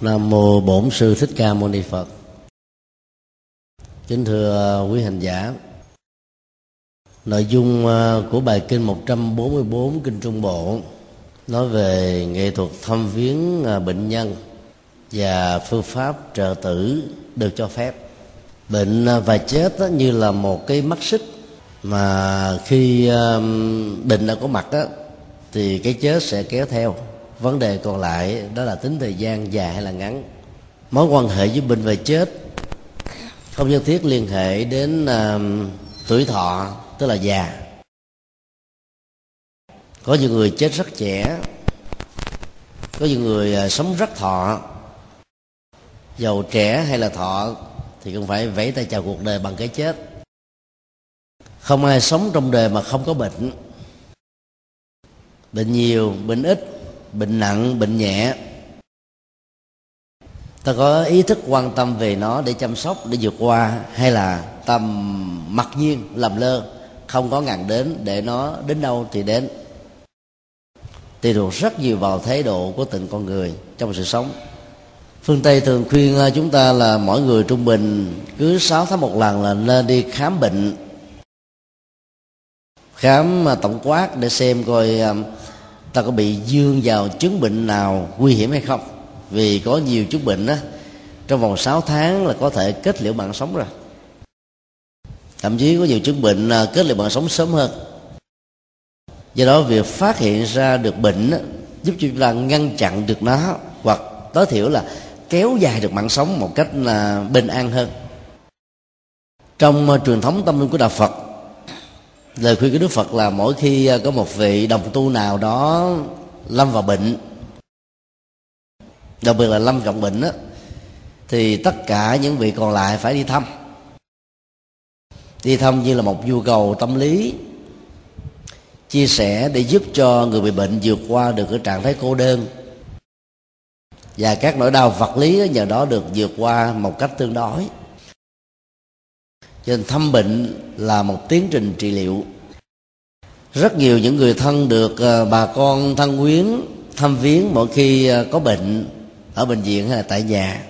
Nam mô Bổn sư Thích Ca Mâu Ni Phật. Kính thưa quý hành giả. Nội dung à, của bài kinh 144 kinh Trung Bộ nói về nghệ thuật thăm viếng à, bệnh nhân và phương pháp trợ tử được cho phép. Bệnh à, và chết như là một cái mắt xích mà khi bệnh đã có mặt thì cái chết sẽ kéo theo vấn đề còn lại đó là tính thời gian dài hay là ngắn? Mối quan hệ với bệnh và chết không nhất thiết liên hệ đến uh, tuổi thọ tức là già. Có những người chết rất trẻ có những người uh, sống rất thọ. Giàu trẻ hay là thọ thì cũng phải vẫy tay chào cuộc đời bằng cái chết. Không ai sống trong đời mà không có bệnh. Bệnh nhiều bệnh ít bệnh nặng, bệnh nhẹ. Ta có ý thức quan tâm về nó để chăm sóc, để vượt qua, hay là tầm mặc nhiên, làm lơ, không có ngàn đến để nó đến đâu thì đến. Tùy thuộc rất nhiều vào thái độ của từng con người trong sự sống. Phương tây thường khuyên à, chúng ta là mỗi người trung bình cứ 6 tháng một lần là nên đi khám bệnh. Khám à, tổng quát để xem coi à, ta có bị dương vào chứng bệnh nào nguy hiểm hay không? Vì có nhiều chứng bệnh á trong vòng 6 tháng là có thể kết liễu mạng sống rồi. Thậm chí có nhiều chứng bệnh à, kết liễu mạng sống sớm hơn. Do đó việc phát hiện ra được bệnh á, giúp chúng ta ngăn chặn được nó hoặc tối thiểu là kéo dài được mạng sống một cách là bình an hơn. Trong à, truyền thống tâm linh của đạo Phật lời khuyên của đức phật là mỗi khi à, có một vị đồng tu nào đó lâm vào bệnh, đặc biệt là lâm trọng bệnh á, thì tất cả những vị còn lại phải đi thăm. Đi thăm như là một nhu cầu tâm lý, chia sẻ để giúp cho người bị bệnh vượt qua được cái trạng thái cô đơn. Và các nỗi đau vật lý nhờ đó được vượt qua một cách tương đối cho nên thăm bệnh là một tiến trình trị liệu. Rất nhiều những người thân được ờ, bà con thân quyến thăm viếng mỗi khi ờ, có bệnh ở bệnh viện hay là tại nhà.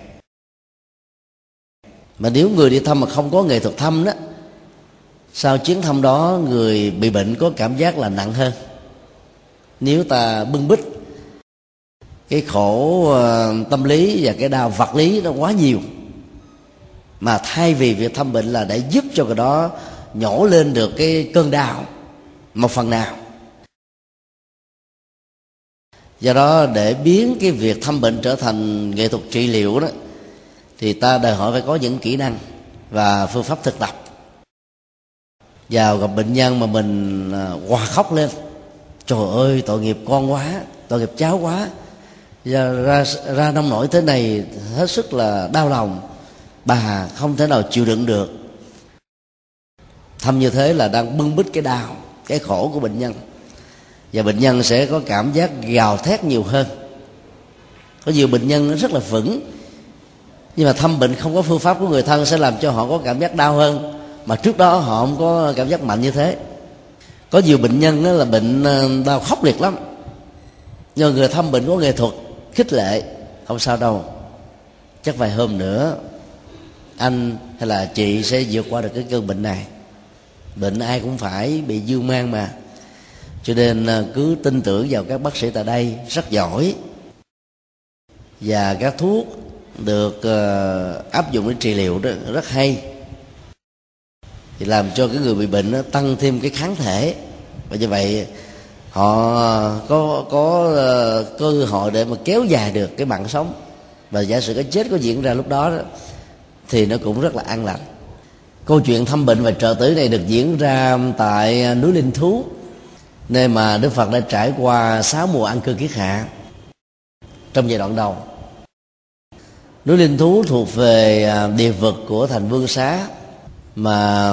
Mà nếu người đi thăm mà không có nghệ thuật thăm đó, sau chuyến thăm đó người bị bệnh có cảm giác là nặng hơn. Nếu ta bưng bít, cái khổ ờ, tâm lý và cái đau vật lý nó quá nhiều mà thay vì việc thăm bệnh là để giúp cho cái đó nhổ lên được cái cơn đau một phần nào. Do đó để biến cái việc thăm bệnh trở thành nghệ thuật trị liệu đó thì ta đòi hỏi phải có những kỹ năng và phương pháp thực tập. Vào gặp bệnh nhân mà mình à, hòa khóc lên trời ơi tội nghiệp con quá tội nghiệp cháu quá. Ra ra, ra nông nổi thế này hết sức là đau lòng bà không thể nào chịu đựng được. Thăm như thế là đang bưng bít cái đau, cái khổ của bệnh nhân. Và bệnh nhân sẽ có cảm giác gào thét nhiều hơn. Có nhiều bệnh nhân rất là vững, nhưng mà thăm bệnh không có phương pháp của người thân sẽ làm cho họ có cảm giác đau hơn. Mà trước đó họ không có cảm giác mạnh như thế. Có nhiều bệnh nhân là bệnh ờ, đau khốc liệt lắm. Nhờ người thăm bệnh có nghệ thuật khích lệ, không sao đâu. Chắc vài hôm nữa anh hay là chị sẽ vượt qua được cái cơn bệnh này? Bệnh ai cũng phải bị dương mang mà. Cho nên ờ, cứ tin tưởng vào các bác sĩ tại đây rất giỏi. Và các thuốc được uh, áp dụng để trị liệu đó rất hay. Thì làm cho cái người bị bệnh nó tăng thêm cái kháng thể. Và như vậy họ có có uh, cơ hội để mà kéo dài được cái mạng sống. Và giả sử cái chết có diễn ra lúc đó, đó thì nó cũng rất là an lành. Câu chuyện thăm bệnh và trợ tử này được diễn ra tại núi linh thú, nơi mà đức phật đã trải qua sáu mùa ăn cư kiết hạ trong giai đoạn đầu. Núi linh thú thuộc về à, địa vực của thành vương xá, mà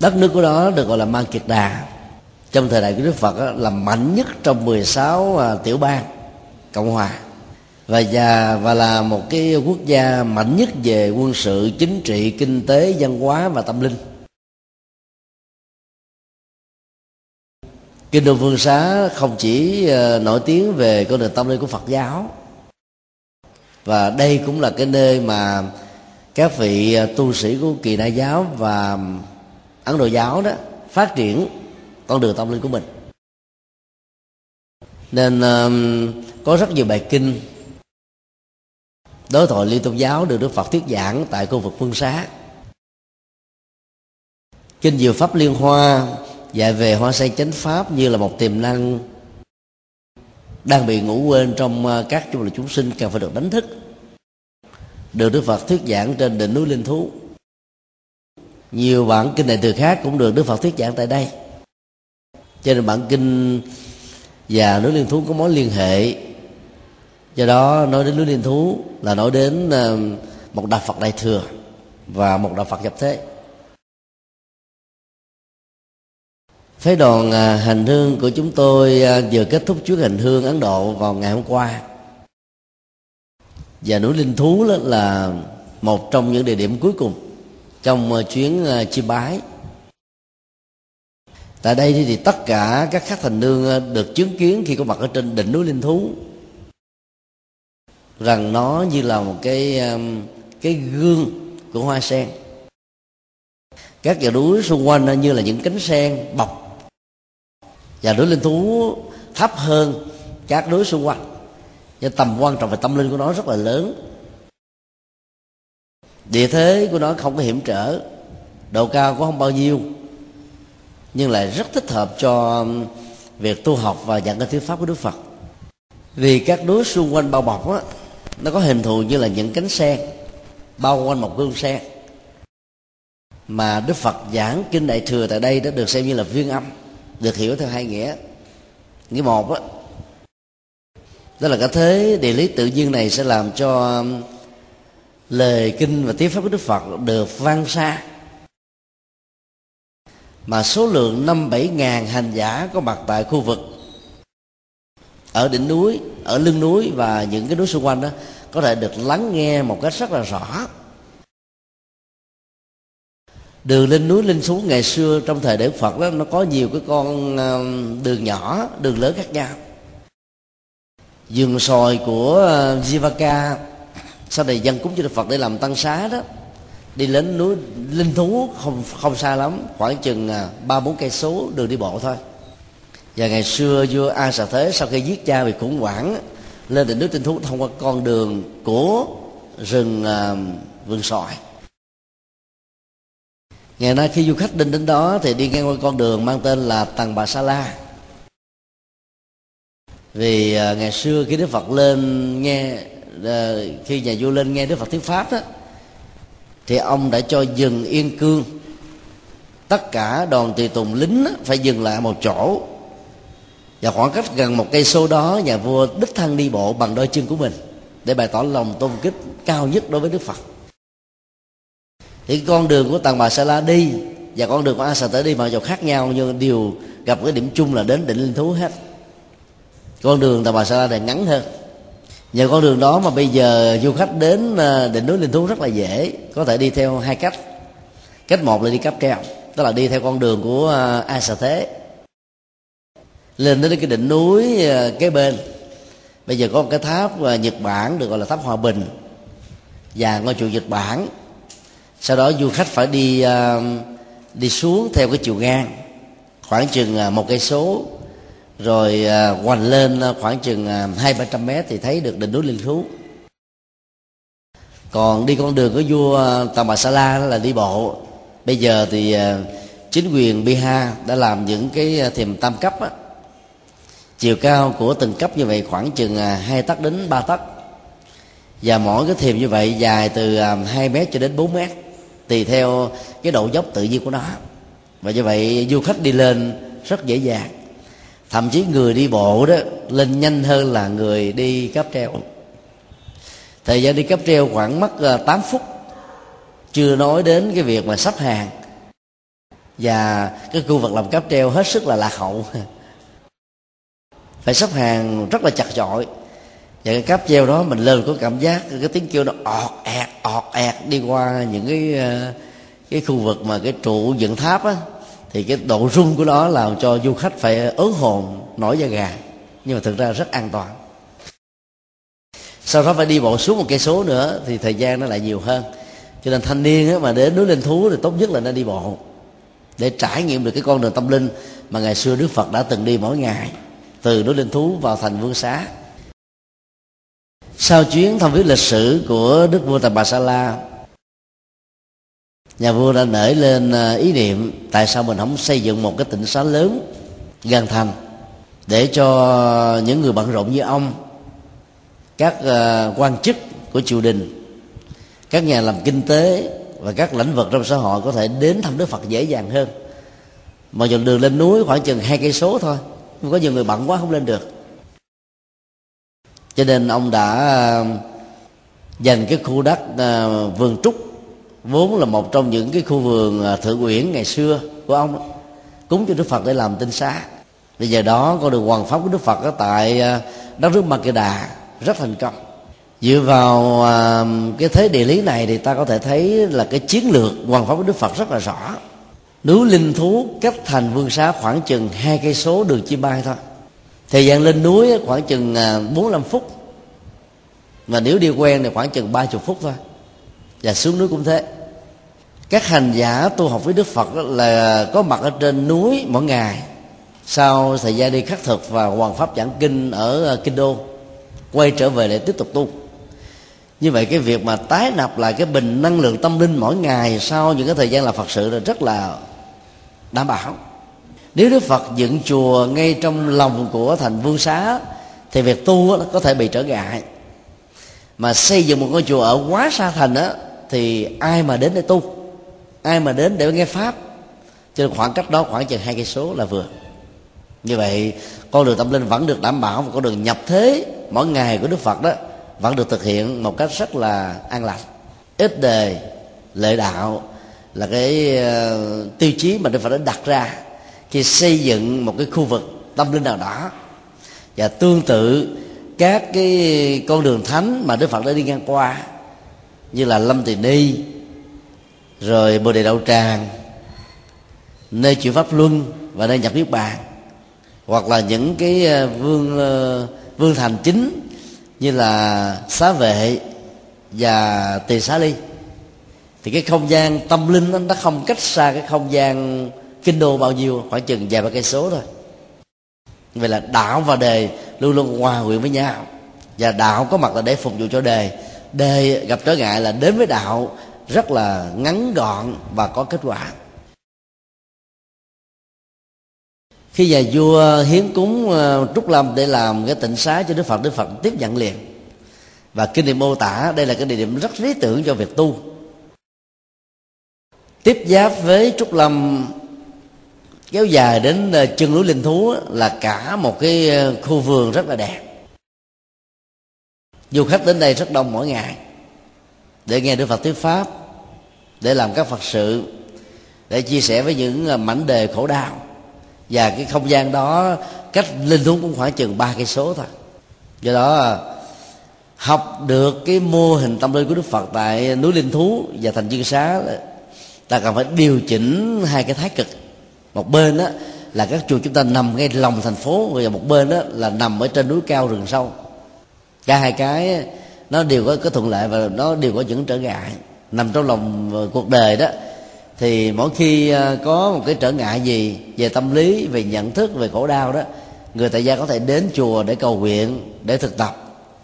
đất nước của đó được gọi là mang kiệt đà. Trong thời đại của đức phật là mạnh nhất trong 16 à, tiểu bang cộng hòa và già và là một cái quốc gia mạnh nhất về quân sự, chính trị, kinh tế, văn hóa và tâm linh. Kinh đô phương xá không chỉ ờ, nổi tiếng về con đường tâm linh của phật giáo, và đây cũng là cái nơi mà các vị ờ, tu sĩ của kỳ đại giáo và ấn độ giáo đó phát triển con đường tâm linh của mình. Nên có rất nhiều bài kinh đối thoại liên tôn giáo được đức phật thuyết giảng tại khu vực phương xá. Kinh diệu pháp liên hoa dạy về hoa sen chánh pháp như là một tiềm năng đang bị ngủ quên trong ờ, các chung là chúng sinh cần phải được đánh thức. Được đức phật thuyết giảng trên đỉnh núi linh thú. Nhiều bản kinh này từ khác cũng được đức phật thuyết giảng tại đây. Cho nên bản kinh và núi liên thú có mối liên hệ do đó, nói đến núi liên thú là nói đến ờ, một đạo phật đại thừa và một đạo phật nhập thế. Phái đoàn ờ, hành hương của chúng tôi ờ, vừa kết thúc chuyến hành hương ấn độ vào ngày hôm qua. Và núi linh thú đó là một trong những địa điểm cuối cùng trong chuyến chi bái. Tại đây thì tất cả các khách thành nương được chứng kiến khi có mặt ở trên đỉnh núi linh thú rằng nó như là một cái um, cái gương của hoa sen. Các dãy núi xung quanh như là những cánh sen bọc, và núi linh thú thấp hơn các núi xung quanh. Và tầm quan trọng về tâm linh của nó rất là lớn. Địa thế của nó không có hiểm trở, độ cao cũng không bao nhiêu, nhưng lại rất thích hợp cho um, việc tu học và nhận cái thuyết pháp của đức phật. Vì các núi xung quanh bao bọc á nó có hình thù như là những cánh sen bao quanh một gương sen mà đức phật giảng kinh đại thừa tại đây đã được xem như là viên âm được hiểu theo hai nghĩa. Nghĩa một đó, đó là cái thế địa lý tự nhiên này sẽ làm cho lời kinh và tiếng pháp của đức phật được vang xa. Mà số lượng năm bảy ngàn hành giả có mặt tại khu vực ở đỉnh núi, ở lưng núi và những cái núi xung quanh đó, có thể được lắng nghe một cách rất là rõ. Đường lên núi lên xuống ngày xưa trong thời đức phật đó, nó có nhiều cái con um, đường nhỏ, đường lớn khác nhau. Vườn sòi của uh, jivaka, sau này dân cúng cho đức phật để làm tăng xá đó, đi lên núi linh thú không không xa lắm, khoảng chừng uh, ba bốn cây số đường đi bộ thôi và ngày xưa vua a xà thế sau khi giết cha bị khủng hoảng lên đỉnh núi tinh thú thông qua con đường của rừng uh, vườn sỏi ngày nay khi du khách đến đến đó thì đi ngang qua con đường mang tên là tầng bà sa la. Vì uh, ngày xưa khi đức phật lên nghe uh, khi nhà vua lên nghe đức phật thuyết pháp đó thì ông đã cho dừng yên cương. Tất cả đoàn tùy tùng lính phải dừng lại một chỗ và khoảng cách gần một cây số đó, nhà vua đích thân đi bộ bằng đôi chân của mình để bày tỏ lòng tôn kính cao nhất đối với đức phật. Thì con đường của tàng bà sa la đi và con đường của a sa tới đi mặc dù khác nhau, nhưng đều gặp cái điểm chung là đến đỉnh linh thú hết. Con đường tàng bà sa la này ngắn hơn. Nhờ con đường đó mà bây giờ du khách đến ờ, đỉnh núi linh thú rất là dễ, có thể đi theo hai cách. Cách một là đi cáp treo, tức là đi theo con đường của ờ, a sa thế lên đến cái đỉnh núi ờ, kế bên. Bây giờ có một cái tháp ờ, nhật bản được gọi là tháp hòa bình. Và ngôi chùa nhật bản. Sau đó du khách phải đi ờ, đi xuống theo cái chiều ngang, khoảng chừng một cây số. Rồi hoành lên khoảng chừng hai ba trăm mét thì thấy được đỉnh núi linh thú. Còn đi con đường của vua tà bà sa la là đi bộ. Bây giờ thì chính quyền bihar đã làm những cái thềm tam cấp á chiều cao của từng cấp như vậy khoảng chừng à, hai tấc đến ba tấc. Và mỗi cái thềm như vậy dài từ à, 2 mét cho đến 4 mét, tùy theo cái độ dốc tự nhiên của nó. Và như vậy, du khách đi lên rất dễ dàng. Thậm chí người đi bộ đó lên nhanh hơn là người đi cáp treo. Thời gian đi cáp treo khoảng mất à, 8 phút, chưa nói đến cái việc mà sắp hàng. Và cái khu vực làm cáp treo hết sức là lạc hậu. phải sắp hàng rất là chặt chội. Và cái cáp treo đó mình lên có cảm giác cái tiếng kêu nó ọt ẹt ọt ẹt đi qua những cái ờ, cái khu vực mà cái trụ dựng tháp á. Thì cái độ rung của nó làm cho du khách phải ớn hồn, nổi da gà. Nhưng mà thực ra rất an toàn. Sau đó phải đi bộ xuống một cây số nữa thì thời gian nó lại nhiều hơn. Cho nên thanh niên mà đến núi linh thú thì tốt nhất là nên đi bộ. Để trải nghiệm được cái con đường tâm linh mà ngày xưa đức phật đã từng đi mỗi ngày từ núi linh thú vào thành vương xá. Sau chuyến thăm viếng lịch sử của đức vua tại bà sa la, nhà vua đã nảy lên à, ý niệm tại sao mình không xây dựng một cái tỉnh xá lớn, gần thành để cho những người bận rộn như ông, các à, quan chức của triều đình, các nhà làm kinh tế và các lĩnh vực trong xã hội có thể đến thăm đức phật dễ dàng hơn. Mà dòng đường lên núi khoảng chừng hai cây số thôi có nhiều người bận quá không lên được. Cho nên ông đã à, dành cái khu đất à, vườn trúc, vốn là một trong những cái khu vườn à, thượng uyển ngày xưa của ông, cúng cho đức phật để làm tinh xá. Bây giờ đó con đường hoàng pháp của đức phật ở tại đất nước Makeda rất thành công. Dựa vào cái thế địa lý này thì ta có thể thấy là cái chiến lược hoàng pháp của đức phật rất là rõ núi linh thú cách thành vương xá khoảng chừng hai cây số đường chim bay thôi. Thời gian lên núi khoảng chừng à, bốn năm phút. Mà nếu đi quen thì khoảng chừng ba chục phút thôi. Và xuống núi cũng thế. Các hành giả tu học với đức phật là có mặt ở trên núi mỗi ngày. Sau thời gian đi khắc thực và hoàn pháp giảng kinh ở à, kinh đô quay trở về để tiếp tục tu. Như vậy cái việc mà tái nạp lại cái bình năng lượng tâm linh mỗi ngày sau những cái thời gian là phật sự là rất là đảm bảo. Nếu đức phật dựng chùa ngay trong lòng của thành vương xá, thì việc tu có thể bị trở ngại. Mà xây dựng một ngôi chùa ở quá xa thành á, thì ai mà đến để tu? Ai mà đến để nghe pháp? Cho nên khoảng cách đó khoảng chừng hai cây số là vừa. Như vậy, con đường tâm linh vẫn được đảm bảo và con đường nhập thế mỗi ngày của đức phật đó vẫn được thực hiện một cách rất là an lành ít đề lệ đạo là cái ờ, tiêu chí mà đức phật đã đặt ra khi xây dựng một cái khu vực tâm linh nào đó. Và tương tự, các cái con đường thánh mà đức phật đã đi ngang qua, như là lâm tỳ ni, rồi bồ đề đậu tràng, nơi chịu pháp luân và nơi nhập niết bàn, hoặc là những cái ờ, vương ờ, vương thành chính như là xá vệ và tỳ xá ly thì cái không gian tâm linh nó, nó không cách xa cái không gian kinh đô bao nhiêu khoảng chừng vài ba cây số thôi. Vậy là đạo và đề luôn luôn hòa quyện với nhau. Và đạo có mặt là để phục vụ cho đề. Đề gặp trở ngại là đến với đạo rất là ngắn gọn và có kết quả. Khi nhà vua hiến cúng ờ, trúc lâm để làm cái tịnh xá cho đức phật đức phật tiếp nhận liền. Và kinh điển mô tả đây là cái địa điểm rất lý tưởng cho việc tu tiếp giáp với trúc lâm, kéo dài đến ờ, chân núi linh thú là cả một cái ờ, khu vườn rất là đẹp. Du khách đến đây rất đông mỗi ngày, để nghe đức phật thuyết pháp, để làm các phật sự, để chia sẻ với những ờ, mảnh đề khổ đau. Và cái không gian đó, cách linh thú cũng khoảng chừng ba cây số thôi. Do đó học được cái mô hình tâm linh của đức phật tại núi linh thú và thành dương xá ta cần phải điều chỉnh hai cái thái cực. Một bên đó là các chùa chúng ta nằm ngay lòng thành phố và một bên đó là nằm ở trên núi cao rừng sâu. Cả hai cái nó đều có cái thuận lợi và nó đều có những trở ngại. Nằm trong lòng ờ, cuộc đời đó thì mỗi khi ờ, có một cái trở ngại gì về tâm lý về nhận thức về khổ đau đó người tại gia có thể đến chùa để cầu nguyện để thực tập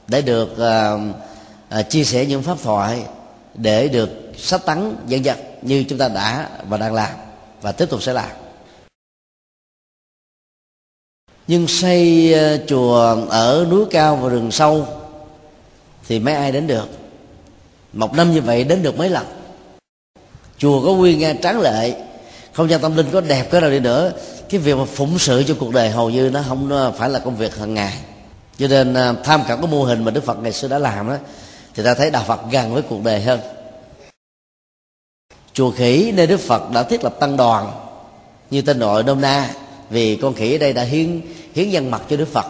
để được uh, uh, chia sẻ những pháp thoại để được sách tấn dân dân như chúng ta đã và đang làm và tiếp tục sẽ làm. Nhưng xây ờ, chùa ở núi cao và rừng sâu thì mấy ai đến được? Một năm như vậy đến được mấy lần? Chùa có quy nga tráng lệ, không gian tâm linh có đẹp cái nào đi nữa. Cái việc mà phụng sự cho cuộc đời hầu như nó không phải là công việc hàng ngày. Cho nên ờ, tham khảo cái mô hình mà đức phật ngày xưa đã làm đó thì ta thấy đạo phật gần với cuộc đời hơn chùa khỉ nơi đức phật đã thiết lập tăng đoàn. Như tên gọi nôm na vì con khỉ ở đây đã hiến hiến dân mặt cho đức phật.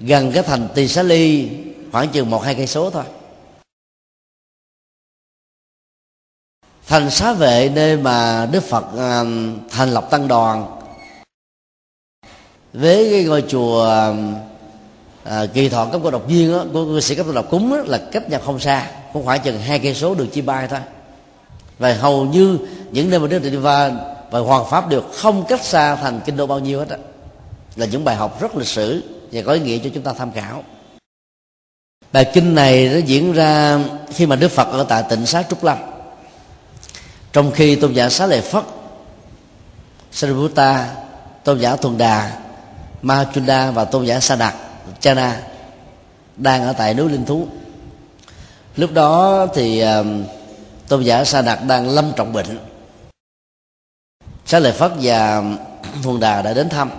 Gần cái thành tỳ xá ly khoảng chừng một hai cây số thôi. Thành xá vệ nơi mà đức phật à, thành lập tăng đoàn. Với cái ngôi chùa à, kỳ thọ cấp cô độc viên đó, của cư sĩ cấp cô độc cúng đó, là cách nhau không xa cũng khoảng chừng hai cây số đường chi bay thôi. Và hầu như những nơi mà đức tịnh và và hoàng pháp đều không cách xa thành kinh đô bao nhiêu hết á. Là những bài học rất lịch sử và có ý nghĩa cho chúng ta tham khảo. Bài kinh này nó diễn ra khi mà đức phật ở tại tỉnh xá trúc lâm. Trong khi tôn giả xá lợi phất sariputta tôn giả thuần đà, ma chunda và tôn giả sa đạt chana đang ở tại núi linh thú lúc đó thì tôn giả sa đạt đang lâm trọng bệnh. Xá lợi phất và phùng đà đã đến thăm.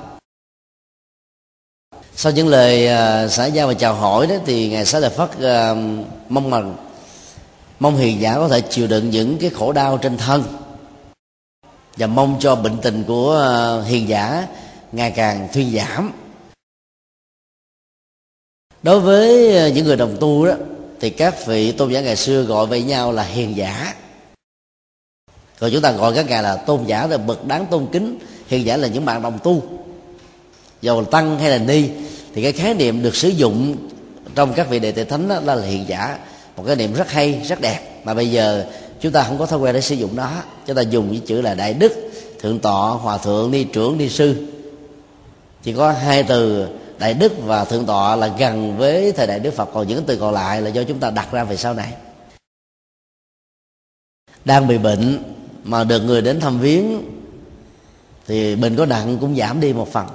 Sau những lời ờ, xã giao và chào hỏi đó thì ngài xá lợi phất mong mừng, mong hiền giả có thể chịu đựng những cái khổ đau trên thân và mong cho bệnh tình của ờ, hiền giả ngày càng thuyên giảm. Đối với ờ, những người đồng tu đó thì các vị tôn giả ngày xưa gọi với nhau là hiền giả. Còn chúng ta gọi các ngài là tôn giả là bậc đáng tôn kính. Hiền giả là những bạn đồng tu dầu là tăng hay là ni. Thì cái khái niệm được sử dụng trong các vị đệ tử thánh đó là hiền giả. Một cái niệm rất hay, rất đẹp. Mà bây giờ chúng ta không có thói quen để sử dụng đó chúng ta dùng cái chữ là đại đức, thượng tọa, hòa thượng, ni trưởng, ni sư. Chỉ có hai từ đại đức và thượng tọa là gần với thời đại đức phật còn những từ còn lại là do chúng ta đặt ra về sau này. Đang bị bệnh mà được người đến thăm viếng thì bệnh có nặng cũng giảm đi một phần.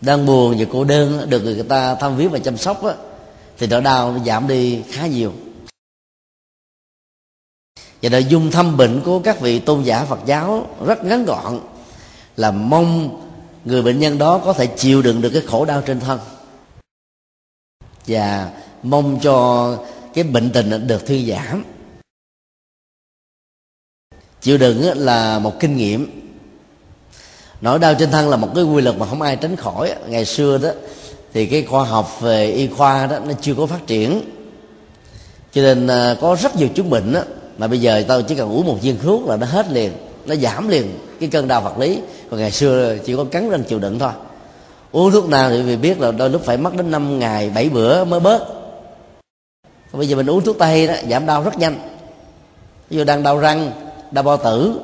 Đang buồn và cô đơn được người ta thăm viếng và chăm sóc á, thì nỗi đau nó giảm đi khá nhiều. Và nội dung thăm bệnh của các vị tôn giả Phật giáo rất ngắn gọn là mong người bệnh nhân đó có thể chịu đựng được cái khổ đau trên thân. Và mong cho cái bệnh tình được thư giảm. Chịu đựng là một kinh nghiệm. Nỗi đau trên thân là một cái quy luật mà không ai tránh khỏi ngày xưa đó thì cái khoa học về y khoa đó nó chưa có phát triển. Cho nên à, có rất nhiều chứng bệnh đó, mà bây giờ tao chỉ cần uống một viên thuốc là nó hết liền nó giảm liền cái cơn đau vật lý còn ngày xưa chỉ có cắn răng chịu đựng thôi. Uống thuốc nào thì vì biết là đôi lúc phải mất đến 5 ngày 7 bữa mới bớt. Còn bây giờ mình uống thuốc tây đó, giảm đau rất nhanh. Ví dụ đang đau răng, đau bao tử,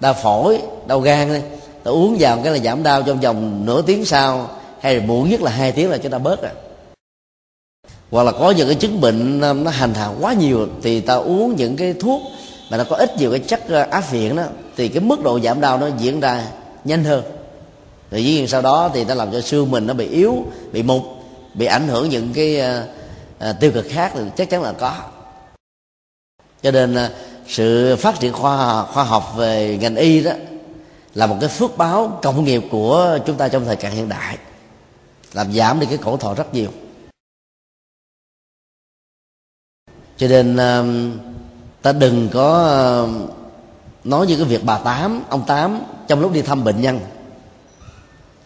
đau phổi, đau gan đi, ta uống vào cái là giảm đau trong vòng nửa tiếng sau, hay là muộn nhất là hai tiếng là chúng ta bớt rồi. Hoặc là có những cái chứng bệnh nó hành hạ quá nhiều, thì ta uống những cái thuốc mà nó có ít nhiều cái chất ờ, áp viện đó thì cái mức độ giảm đau nó diễn ra nhanh hơn. Rồi dĩ nhiên sau đó thì nó làm cho xương mình nó bị yếu bị mục bị ảnh hưởng những cái uh, tiêu cực khác thì chắc chắn là có. Cho nên uh, sự phát triển khoa khoa học về ngành y đó là một cái phước báo cộng nghiệp của chúng ta trong thời kỳ hiện đại làm giảm đi cái khổ thọ rất nhiều. Cho nên ta đừng có ờ, nói như cái việc bà tám, ông tám, trong lúc đi thăm bệnh nhân.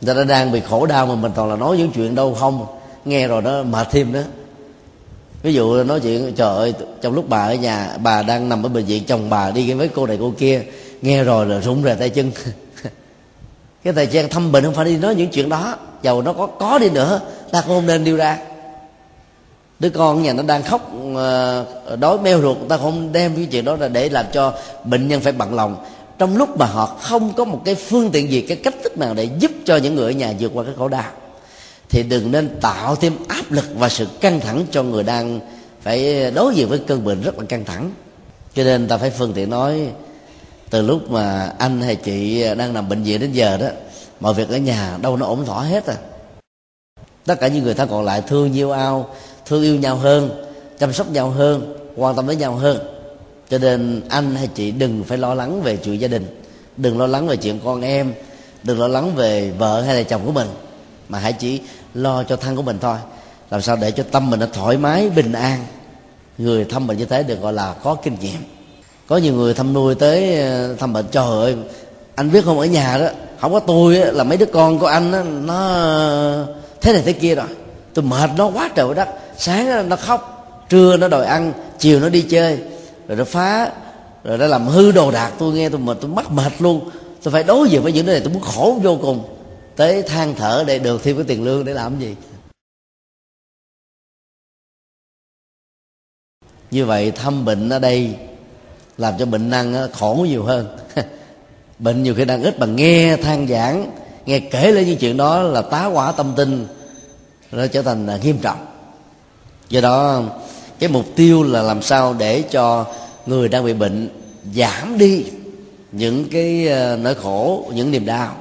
Người ta đang bị khổ đau mà mình toàn là nói những chuyện đâu không. Nghe rồi đó mà thêm đó. Ví dụ nói chuyện, trời ơi, trong lúc bà ở nhà, bà đang nằm ở bệnh viện, chồng bà đi với cô này cô kia. Nghe rồi là rụng rời tay chân. Cái thời gian thăm bệnh không phải đi nói những chuyện đó. Dầu nó có có đi nữa, ta cũng không nên điêu ra đứa con nhà nó đang khóc ờ, đói meo ruột ta không đem cái chuyện đó ra để làm cho bệnh nhân phải bận lòng. Trong lúc mà họ không có một cái phương tiện gì, cái cách thức nào để giúp cho những người ở nhà vượt qua cái khổ đau, thì đừng nên tạo thêm áp lực và sự căng thẳng cho người đang phải đối diện với cơn bệnh rất là căng thẳng. Cho nên ta phải phương tiện nói, từ lúc mà anh hay chị đang nằm bệnh viện đến giờ đó, mọi việc ở nhà đâu nó ổn thỏa hết à. Tất cả những người thân còn lại thương yêu ao thương yêu nhau hơn chăm sóc nhau hơn quan tâm đến nhau hơn. Cho nên anh hay chị đừng phải lo lắng về chuyện gia đình đừng lo lắng về chuyện con em đừng lo lắng về vợ hay là chồng của mình mà hãy chỉ lo cho thân của mình thôi. Làm sao để cho tâm mình nó thoải mái bình an. Người thăm bệnh như thế được gọi là có kinh nghiệm. Có nhiều người thăm nuôi tới ờ, thăm bệnh trời ơi anh biết không ở nhà đó không có tôi là mấy đứa con của anh đó, nó thế này thế kia rồi. Tôi mệt nó quá trời đất sáng nó khóc, trưa nó đòi ăn, chiều nó đi chơi. Rồi nó phá, rồi nó làm hư đồ đạc tôi nghe tôi mệt, tôi mắc mệt luôn. Tôi phải đối diện với những cái này, tôi muốn khổ vô cùng. Tới than thở để được thêm cái tiền lương để làm gì? Như vậy thăm bệnh ở đây làm cho bệnh năng khổ nhiều hơn. Bệnh nhiều khi đang ít bằng nghe than giảng, nghe kể lên những chuyện đó là tá quả tâm tinh, nó trở thành à, nghiêm trọng do đó cái mục tiêu là làm sao để cho người đang bị bệnh giảm đi những cái ờ, nỗi khổ những niềm đau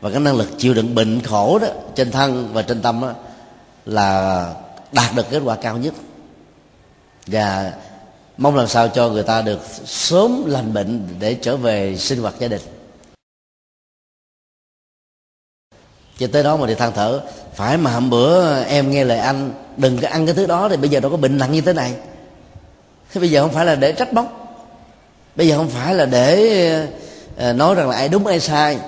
và cái năng lực chịu đựng bệnh khổ đó trên thân và trên tâm đó, là đạt được kết quả cao nhất. Và mong làm sao cho người ta được sớm lành bệnh để trở về sinh hoạt gia đình. Cho tới đó mà đi than thở phải mà hôm bữa em nghe lời anh đừng có ăn cái thứ đó thì bây giờ đâu có bệnh nặng như thế này. Thế bây giờ không phải là để trách móc. Bây giờ không phải là để ờ, nói rằng là ai đúng ai sai.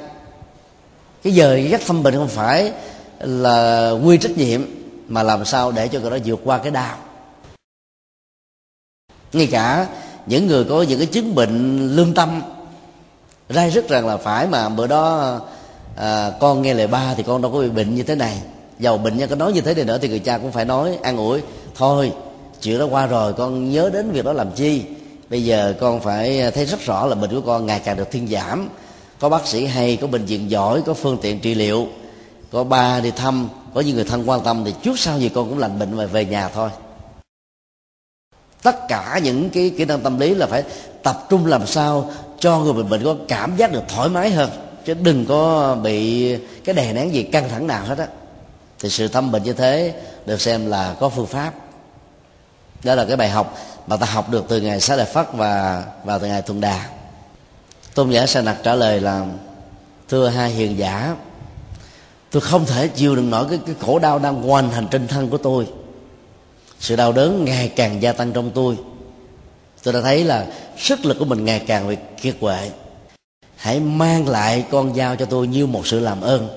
Cái giờ dắt thăm bệnh không phải là quy trách nhiệm mà làm sao để cho người đó vượt qua cái đau. Ngay cả những người có những cái chứng bệnh lương tâm ra rất rằng là phải mà bữa đó à, con nghe lời ba thì con đâu có bị bệnh như thế này giàu bệnh nhân có nói như thế này nữa thì người cha cũng phải nói, an ủi. Thôi, chuyện đó qua rồi, con nhớ đến việc đó làm chi. Bây giờ con phải thấy rất rõ là bệnh của con ngày càng được thiên giảm. Có bác sĩ hay, có bệnh viện giỏi, có phương tiện trị liệu, có ba đi thăm, có những người thân quan tâm thì trước sau gì con cũng lành bệnh và về nhà thôi. Tất cả những cái kỹ năng tâm lý là phải tập trung làm sao cho người bệnh bệnh có cảm giác được thoải mái hơn. Chứ đừng có bị cái đè nén gì căng thẳng nào hết á thì sự thăm bệnh như thế được xem là có phương pháp. Đó là cái bài học mà ta học được từ ngày xá lợi phất và và từ ngày thuận đà. Tôn giả sa nặc trả lời là thưa hai hiền giả tôi không thể chịu đựng nổi cái, cái khổ đau đang hoành hành trên thân của tôi. Sự đau đớn ngày càng gia tăng trong tôi. Tôi đã thấy là sức lực của mình ngày càng bị kiệt quệ. Hãy mang lại con dao cho tôi như một sự làm ơn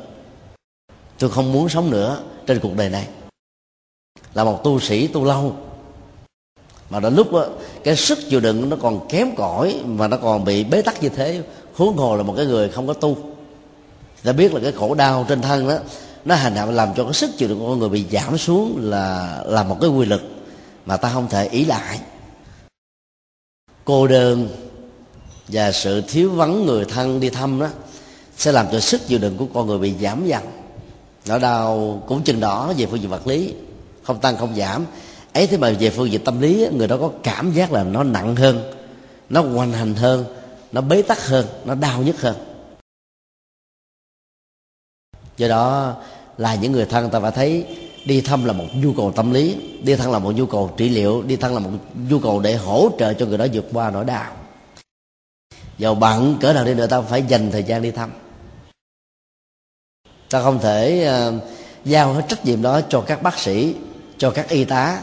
tôi không muốn sống nữa trên cuộc đời này. Là một tu sĩ tu lâu. Mà đến lúc đó, cái sức chịu đựng nó còn kém cỏi mà nó còn bị bế tắc như thế huống hồ là một cái người không có tu. Ta biết là cái khổ đau trên thân đó nó hành hạ làm cho cái sức chịu đựng của con người bị giảm xuống là là một cái quy lực mà ta không thể ý lại. Cô đơn và sự thiếu vắng người thân đi thăm đó sẽ làm cho sức chịu đựng của con người bị giảm dần nỗi đau cũng chừng đó về phương diện vật lý. Không tăng, không giảm. Ấy thế mà về phương diện tâm lý người đó có cảm giác là nó nặng hơn, nó hoành hành hơn, nó bế tắc hơn, nó đau nhất hơn. Do đó là những người thân ta phải thấy đi thăm là một nhu cầu tâm lý, đi thăm là một nhu cầu trị liệu, đi thăm là một nhu cầu để hỗ trợ cho người đó vượt qua nỗi đau. Giàu bận, cỡ nào đi nữa ta phải dành thời gian đi thăm ta không thể uh, giao hết trách nhiệm đó cho các bác sĩ cho các y tá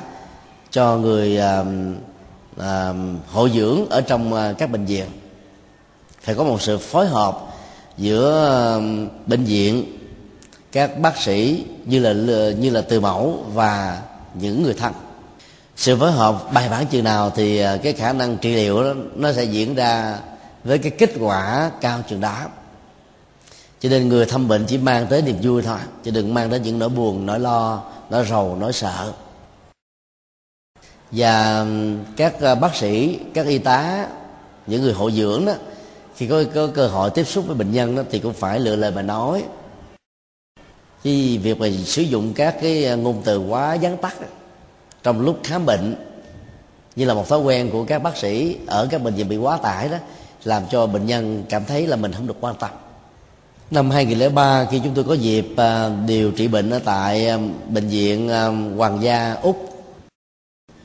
cho người ờ, ờ, uh, uh, hội dưỡng ở trong uh, các bệnh viện. Phải có một sự phối hợp giữa uh, bệnh viện các bác sĩ như là như là từ mẫu và những người thân. Sự phối hợp bài bản chừng nào thì cái khả năng trị liệu đó, nó sẽ diễn ra với cái kết quả cao chừng đó cho nên người thăm bệnh chỉ mang tới niềm vui thôi. Chứ đừng mang đến những nỗi buồn nỗi lo nỗi rầu nỗi sợ. Và các ờ, bác sĩ các y tá những người hộ dưỡng đó khi có, có cơ hội tiếp xúc với bệnh nhân đó thì cũng phải lựa lời mà nói. Chứ việc mà sử dụng các cái ờ, ngôn từ quá gián tắt trong lúc khám bệnh như là một thói quen của các bác sĩ ở các bệnh viện bị quá tải đó làm cho bệnh nhân cảm thấy là mình không được quan tâm năm 2003 khi chúng tôi có dịp à, điều trị bệnh ở tại à, bệnh viện à, Hoàng gia Úc,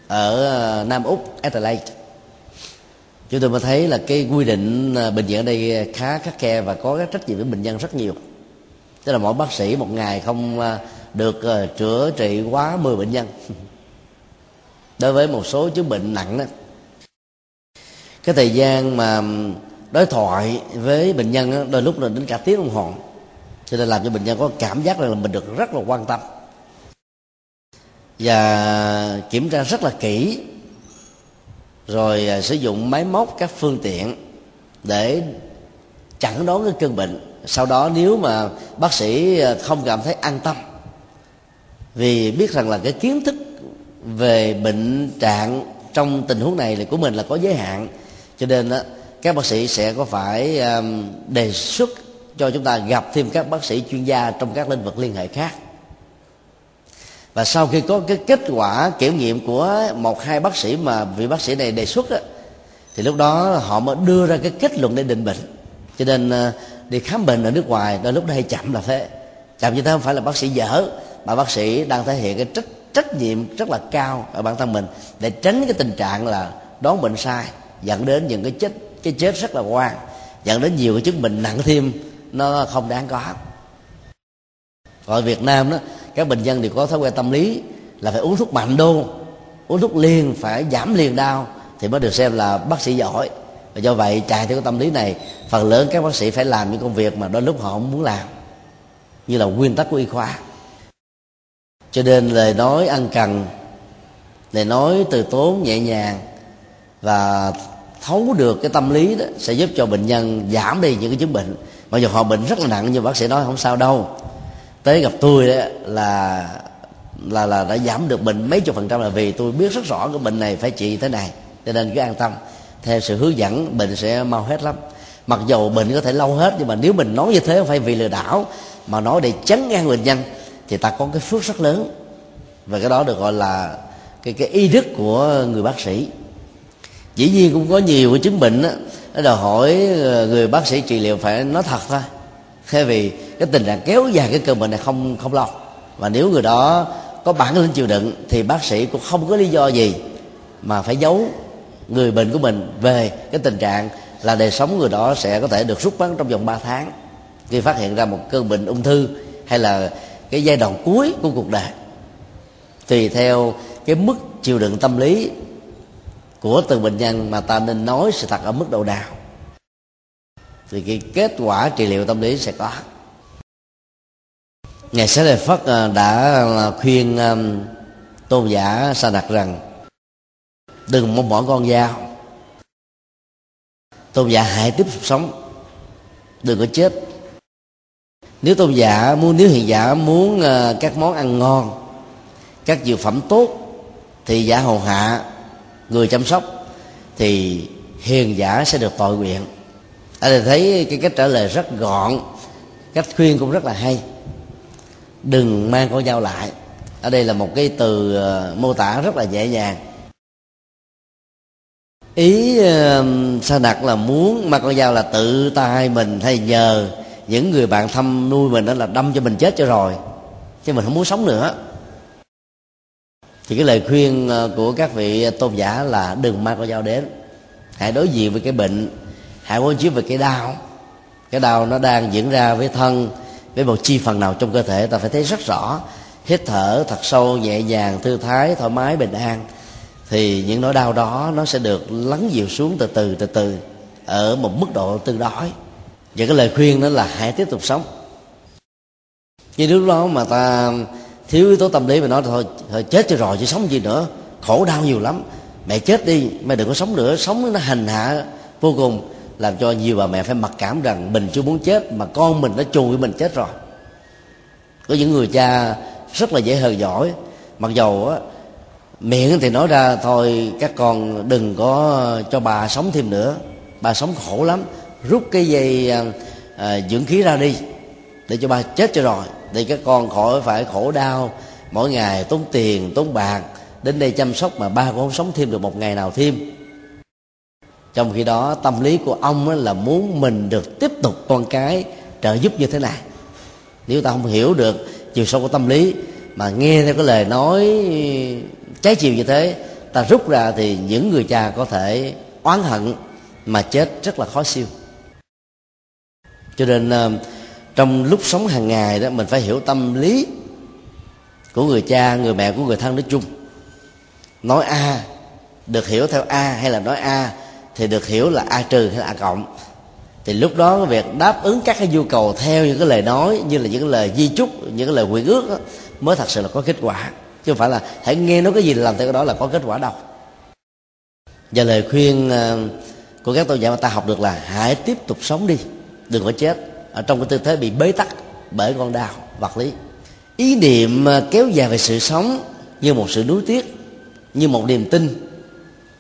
ở Nam Úc, Adelaide. Chúng tôi mới thấy là cái quy định bệnh viện ở đây khá khắc khe và có các trách nhiệm với bệnh nhân rất nhiều. Tức là mỗi bác sĩ một ngày không được chữa trị quá 10 bệnh nhân. Đối với một số chứng bệnh nặng đó. Cái thời gian mà đối thoại với bệnh nhân đôi lúc là đến cả tiếng đồng hồ. Cho nên làm cho bệnh nhân có cảm giác là mình được rất là quan tâm. Và kiểm tra rất là kỹ rồi à, sử dụng máy móc các phương tiện để chẩn đoán cái cơn bệnh. Sau đó nếu mà bác sĩ à, không cảm thấy an tâm vì biết rằng là cái kiến thức về bệnh trạng trong tình huống này là của mình là có giới hạn cho nên đó, các bác sĩ sẽ có phải đề xuất cho chúng ta gặp thêm các bác sĩ chuyên gia trong các lĩnh vực liên hệ khác. Và sau khi có cái kết quả kiểm nghiệm của một hai bác sĩ mà vị bác sĩ này đề xuất đó, thì lúc đó họ mới đưa ra cái kết luận để định bệnh. Cho nên ờ, đi khám bệnh ở nước ngoài đôi lúc đây chậm là thế. Chậm như thế không phải là bác sĩ dở mà bác sĩ đang thể hiện cái trách trách nhiệm rất là cao ở bản thân mình để tránh cái tình trạng là đón bệnh sai dẫn đến những cái chết cái chết rất là quan dẫn đến nhiều cái chứng bệnh nặng thêm, nó không đáng có. Ở Việt Nam đó, các bệnh nhân thì có thói quen tâm lý là phải uống thuốc mạnh đô, uống thuốc liền, phải giảm liền đau thì mới được xem là bác sĩ giỏi. Và do vậy, chạy theo cái tâm lý này, phần lớn các bác sĩ phải làm những công việc mà đôi lúc họ không muốn làm, như là nguyên tắc của y khoa. Cho nên lời nói ăn cần lời nói từ tốn nhẹ nhàng và thấu được cái tâm lý đó, sẽ giúp cho bệnh nhân giảm đi những cái chứng bệnh. Mặc dù họ bệnh rất là nặng, nhưng bác sĩ nói không sao đâu. Tới gặp tôi đó là là là đã giảm được bệnh mấy chục phần trăm là vì tôi biết rất rõ cái bệnh này phải trị thế này, cho nên cứ an tâm. Theo sự hướng dẫn, bệnh sẽ mau hết lắm. Mặc dù bệnh có thể lâu hết, nhưng mà nếu mình nói như thế không phải vì lừa đảo, mà nói để chấn ngang bệnh nhân, thì ta có cái phước rất lớn. Và cái đó được gọi là cái cái y đức của người bác sĩ dĩ nhiên cũng có nhiều cái chứng bệnh đó, nó đòi hỏi ờ, người bác sĩ trị liệu phải nói thật thôi. Thay vì cái tình trạng kéo dài cái cơn bệnh này không không lâu và nếu người đó có bản lĩnh chịu đựng thì bác sĩ cũng không có lý do gì mà phải giấu người bệnh của mình về cái tình trạng là đời sống người đó sẽ có thể được rút ngắn trong vòng 3 tháng. Khi phát hiện ra một cơn bệnh ung thư hay là cái giai đoạn cuối của cuộc đời. Tùy theo cái mức chịu đựng tâm lý của từng bệnh nhân mà ta nên nói sự thật ở mức độ nào. Thì cái kết quả trị liệu tâm lý sẽ có. Ngài sẽ đề Phất ờ, đã ờ, khuyên tôn giả sa đặt rằng, đừng mong mỏi con dao. Tôn giả hãy tiếp tục sống. Đừng có chết. Nếu tôn giả muốn, nếu hiện giả muốn ờ, các món ăn ngon, các dược phẩm tốt, thì giả hầu hạ người chăm sóc thì hiền giả sẽ được tội nguyện. Ở đây thấy cái cách trả lời rất gọn cách khuyên cũng rất là hay. Đừng mang con dao lại. Ở đây là một cái từ ờ, mô tả rất là nhẹ nhàng ý uh, sa đặt là muốn mà con dao là tự tay mình hay nhờ những người bạn thăm nuôi mình đó là đâm cho mình chết cho rồi chứ mình không muốn sống nữa thì cái lời khuyên ờ, của các vị tôn giả là đừng mang con dao đến. Hãy đối diện với cái bệnh, hãy quán chiếu về cái đau. Cái đau nó đang diễn ra với thân, với một chi phần nào trong cơ thể. Ta phải thấy rất rõ, hít thở thật sâu, nhẹ nhàng, thư thái, thoải mái, bình an. Thì những nỗi đau đó nó sẽ được lắng dịu xuống từ từ từ từ, ở một mức độ tương đối. Và cái lời khuyên đó là hãy tiếp tục sống. Như lúc đó mà ta thiếu yếu tố tâm lý mà nói thôi, thôi chết cho rồi chứ sống gì nữa. Khổ đau nhiều lắm. Mẹ chết đi mẹ đừng có sống nữa. Sống nó hành hạ vô cùng làm cho nhiều bà mẹ phải mặc cảm rằng mình chưa muốn chết mà con mình nó chùi mình chết rồi. Có những người cha rất là dễ hờn giỏi mặc dầu á miệng thì nói ra thôi các con đừng có cho bà sống thêm nữa. Bà sống khổ lắm. Rút cái dây à, à dưỡng khí ra đi để cho bà chết cho rồi để các con khỏi phải khổ đau. Mỗi ngày tốn tiền, tốn bạc. Đến đây chăm sóc mà ba cũng không sống thêm được một ngày nào thêm. Trong khi đó, tâm lý của ông là muốn mình được tiếp tục con cái, trợ giúp như thế này. Nếu ta không hiểu được chiều sâu của tâm lý, mà nghe theo cái lời nói trái chiều như thế, ta rút ra thì những người cha có thể oán hận mà chết rất là khó siêu. Cho nên ờ, trong lúc sống hàng ngày đó mình phải hiểu tâm lý của người cha người mẹ của người thân nói chung. Nói a được hiểu theo a hay là nói a thì được hiểu là a trừ hay là a cộng. Thì lúc đó cái việc đáp ứng các cái nhu cầu theo những cái lời nói như là những cái lời di chúc những cái lời nguyện ước đó, mới thật sự là có kết quả. Chứ không phải là hãy nghe nói cái gì làm theo cái đó là có kết quả đâu. Và lời khuyên ờ, của các tôn giả mà ta học được là hãy tiếp tục sống đi đừng có chết ở trong cái tư thế bị bế tắc bởi con đau vật lý. Ý niệm à, kéo dài về sự sống như một sự nuối tiếc, như một niềm tin,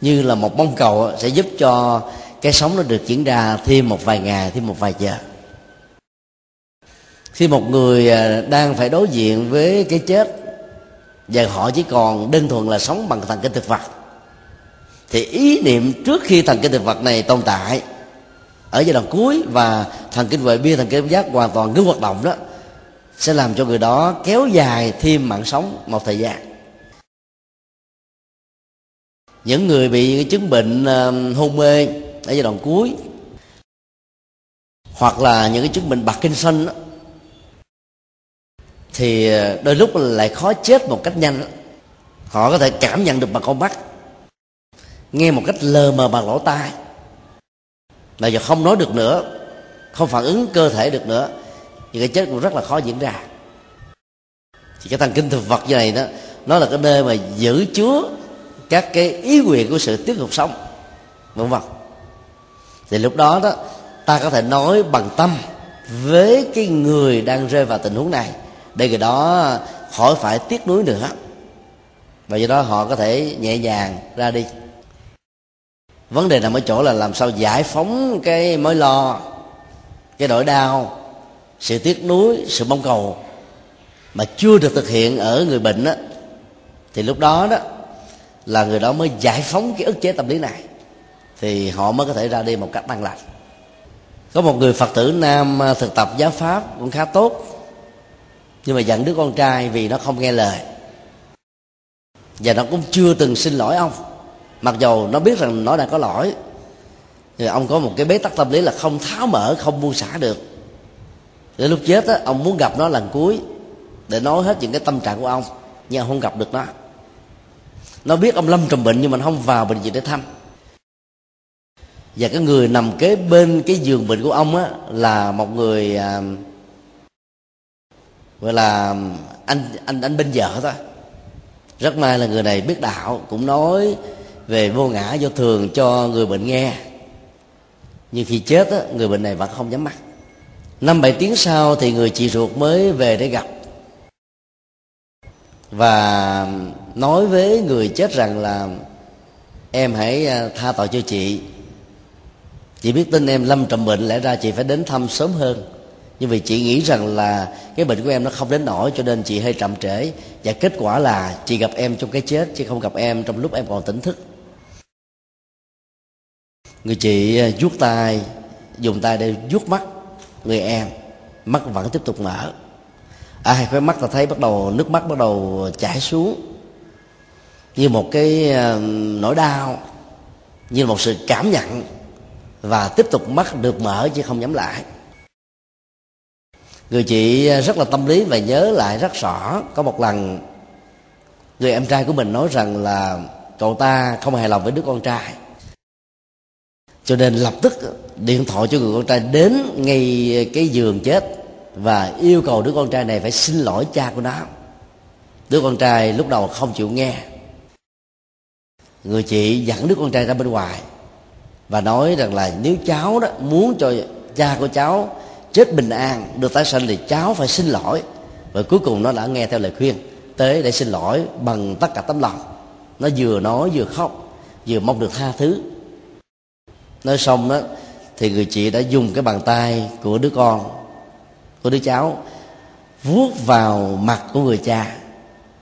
như là một bông cầu à, sẽ giúp cho cái sống nó được diễn ra thêm một vài ngày, thêm một vài giờ. Khi một người à, đang phải đối diện với cái chết và họ chỉ còn đơn thuần là sống bằng thần kinh thực vật, thì ý niệm trước khi thần kinh thực vật này tồn tại ở giai đoạn cuối và thần kinh vệ biên thần kinh giác hoàn toàn ngưng hoạt động đó sẽ làm cho người đó kéo dài thêm mạng sống một thời gian. Những người bị chứng bệnh hôn mê ở giai đoạn cuối hoặc là những cái chứng bệnh Parkinson đó, thì ờ, đôi lúc lại khó chết một cách nhanh họ có thể cảm nhận được bằng con mắt nghe một cách lờ mờ bằng lỗ tai là giờ không nói được nữa, không phản ứng cơ thể được nữa, thì cái chết cũng rất là khó diễn ra. Thì cái thần kinh thực vật như này đó, nó là cái nơi mà giữ chứa các cái ý nguyện của sự tiếp tục sống, vân vân. Thì lúc đó đó, ta có thể nói bằng tâm với cái người đang rơi vào tình huống này, để người đó khỏi phải tiếc nuối nữa. Và do đó họ có thể nhẹ nhàng ra đi vấn đề nằm ở chỗ là làm sao giải phóng cái mối lo cái nỗi đau sự tiếc nuối sự mong cầu mà chưa được thực hiện ở người bệnh đó, thì lúc đó đó là người đó mới giải phóng cái ức chế tâm lý này thì họ mới có thể ra đi một cách an lành. Có một người phật tử nam à, thực tập giáo pháp cũng khá tốt nhưng mà giận đứa con trai vì nó không nghe lời. Và nó cũng chưa từng xin lỗi ông mặc dầu nó biết rằng nó đang có lỗi thì ông có một cái bế tắc tâm lý là không tháo mở không buông xả được. Đến lúc chết á ông muốn gặp nó lần cuối để nói hết những cái tâm trạng của ông nhưng ông không gặp được nó. Nó biết ông lâm trầm bệnh nhưng mà nó không vào bệnh viện để thăm. Và cái người nằm kế bên cái giường bệnh của ông á là một người à, gọi là anh anh anh bên vợ thôi. Rất may là người này biết đạo cũng nói về vô ngã vô thường cho người bệnh nghe. Nhưng khi chết á, người bệnh này vẫn không nhắm mắt. Năm bảy tiếng sau thì người chị ruột mới về để gặp. Và nói với người chết rằng là em hãy à, tha tội cho chị. Chị biết tin em lâm trầm bệnh lẽ ra chị phải đến thăm sớm hơn. Nhưng vì chị nghĩ rằng là cái bệnh của em nó không đến nổi cho nên chị hơi chậm trễ. Và kết quả là chị gặp em trong cái chết chứ không gặp em trong lúc em còn tỉnh thức người chị à, vuốt tay dùng tay để vuốt mắt người em. Mắt vẫn tiếp tục mở. À, hai khóe mắt ta thấy bắt đầu nước mắt bắt đầu chảy xuống. Như một cái à, nỗi đau như một sự cảm nhận. Và tiếp tục mắt được mở chứ không nhắm lại. Người chị à, rất là tâm lý và nhớ lại rất rõ có một lần người em trai của mình nói rằng là cậu ta không hài lòng với đứa con trai cho nên lập tức điện thoại cho người con trai đến ngay cái giường chết và yêu cầu đứa con trai này phải xin lỗi cha của nó. Đứa con trai lúc đầu không chịu nghe. Người chị dẫn đứa con trai ra bên ngoài và nói rằng là nếu cháu đó muốn cho cha của cháu chết bình an, được tái sanh thì cháu phải xin lỗi. Và cuối cùng nó đã nghe theo lời khuyên tới để xin lỗi bằng tất cả tấm lòng. Nó vừa nói vừa khóc, vừa mong được tha thứ nói xong đó thì người chị đã dùng cái bàn tay của đứa con, của đứa cháu, vuốt vào mặt của người cha.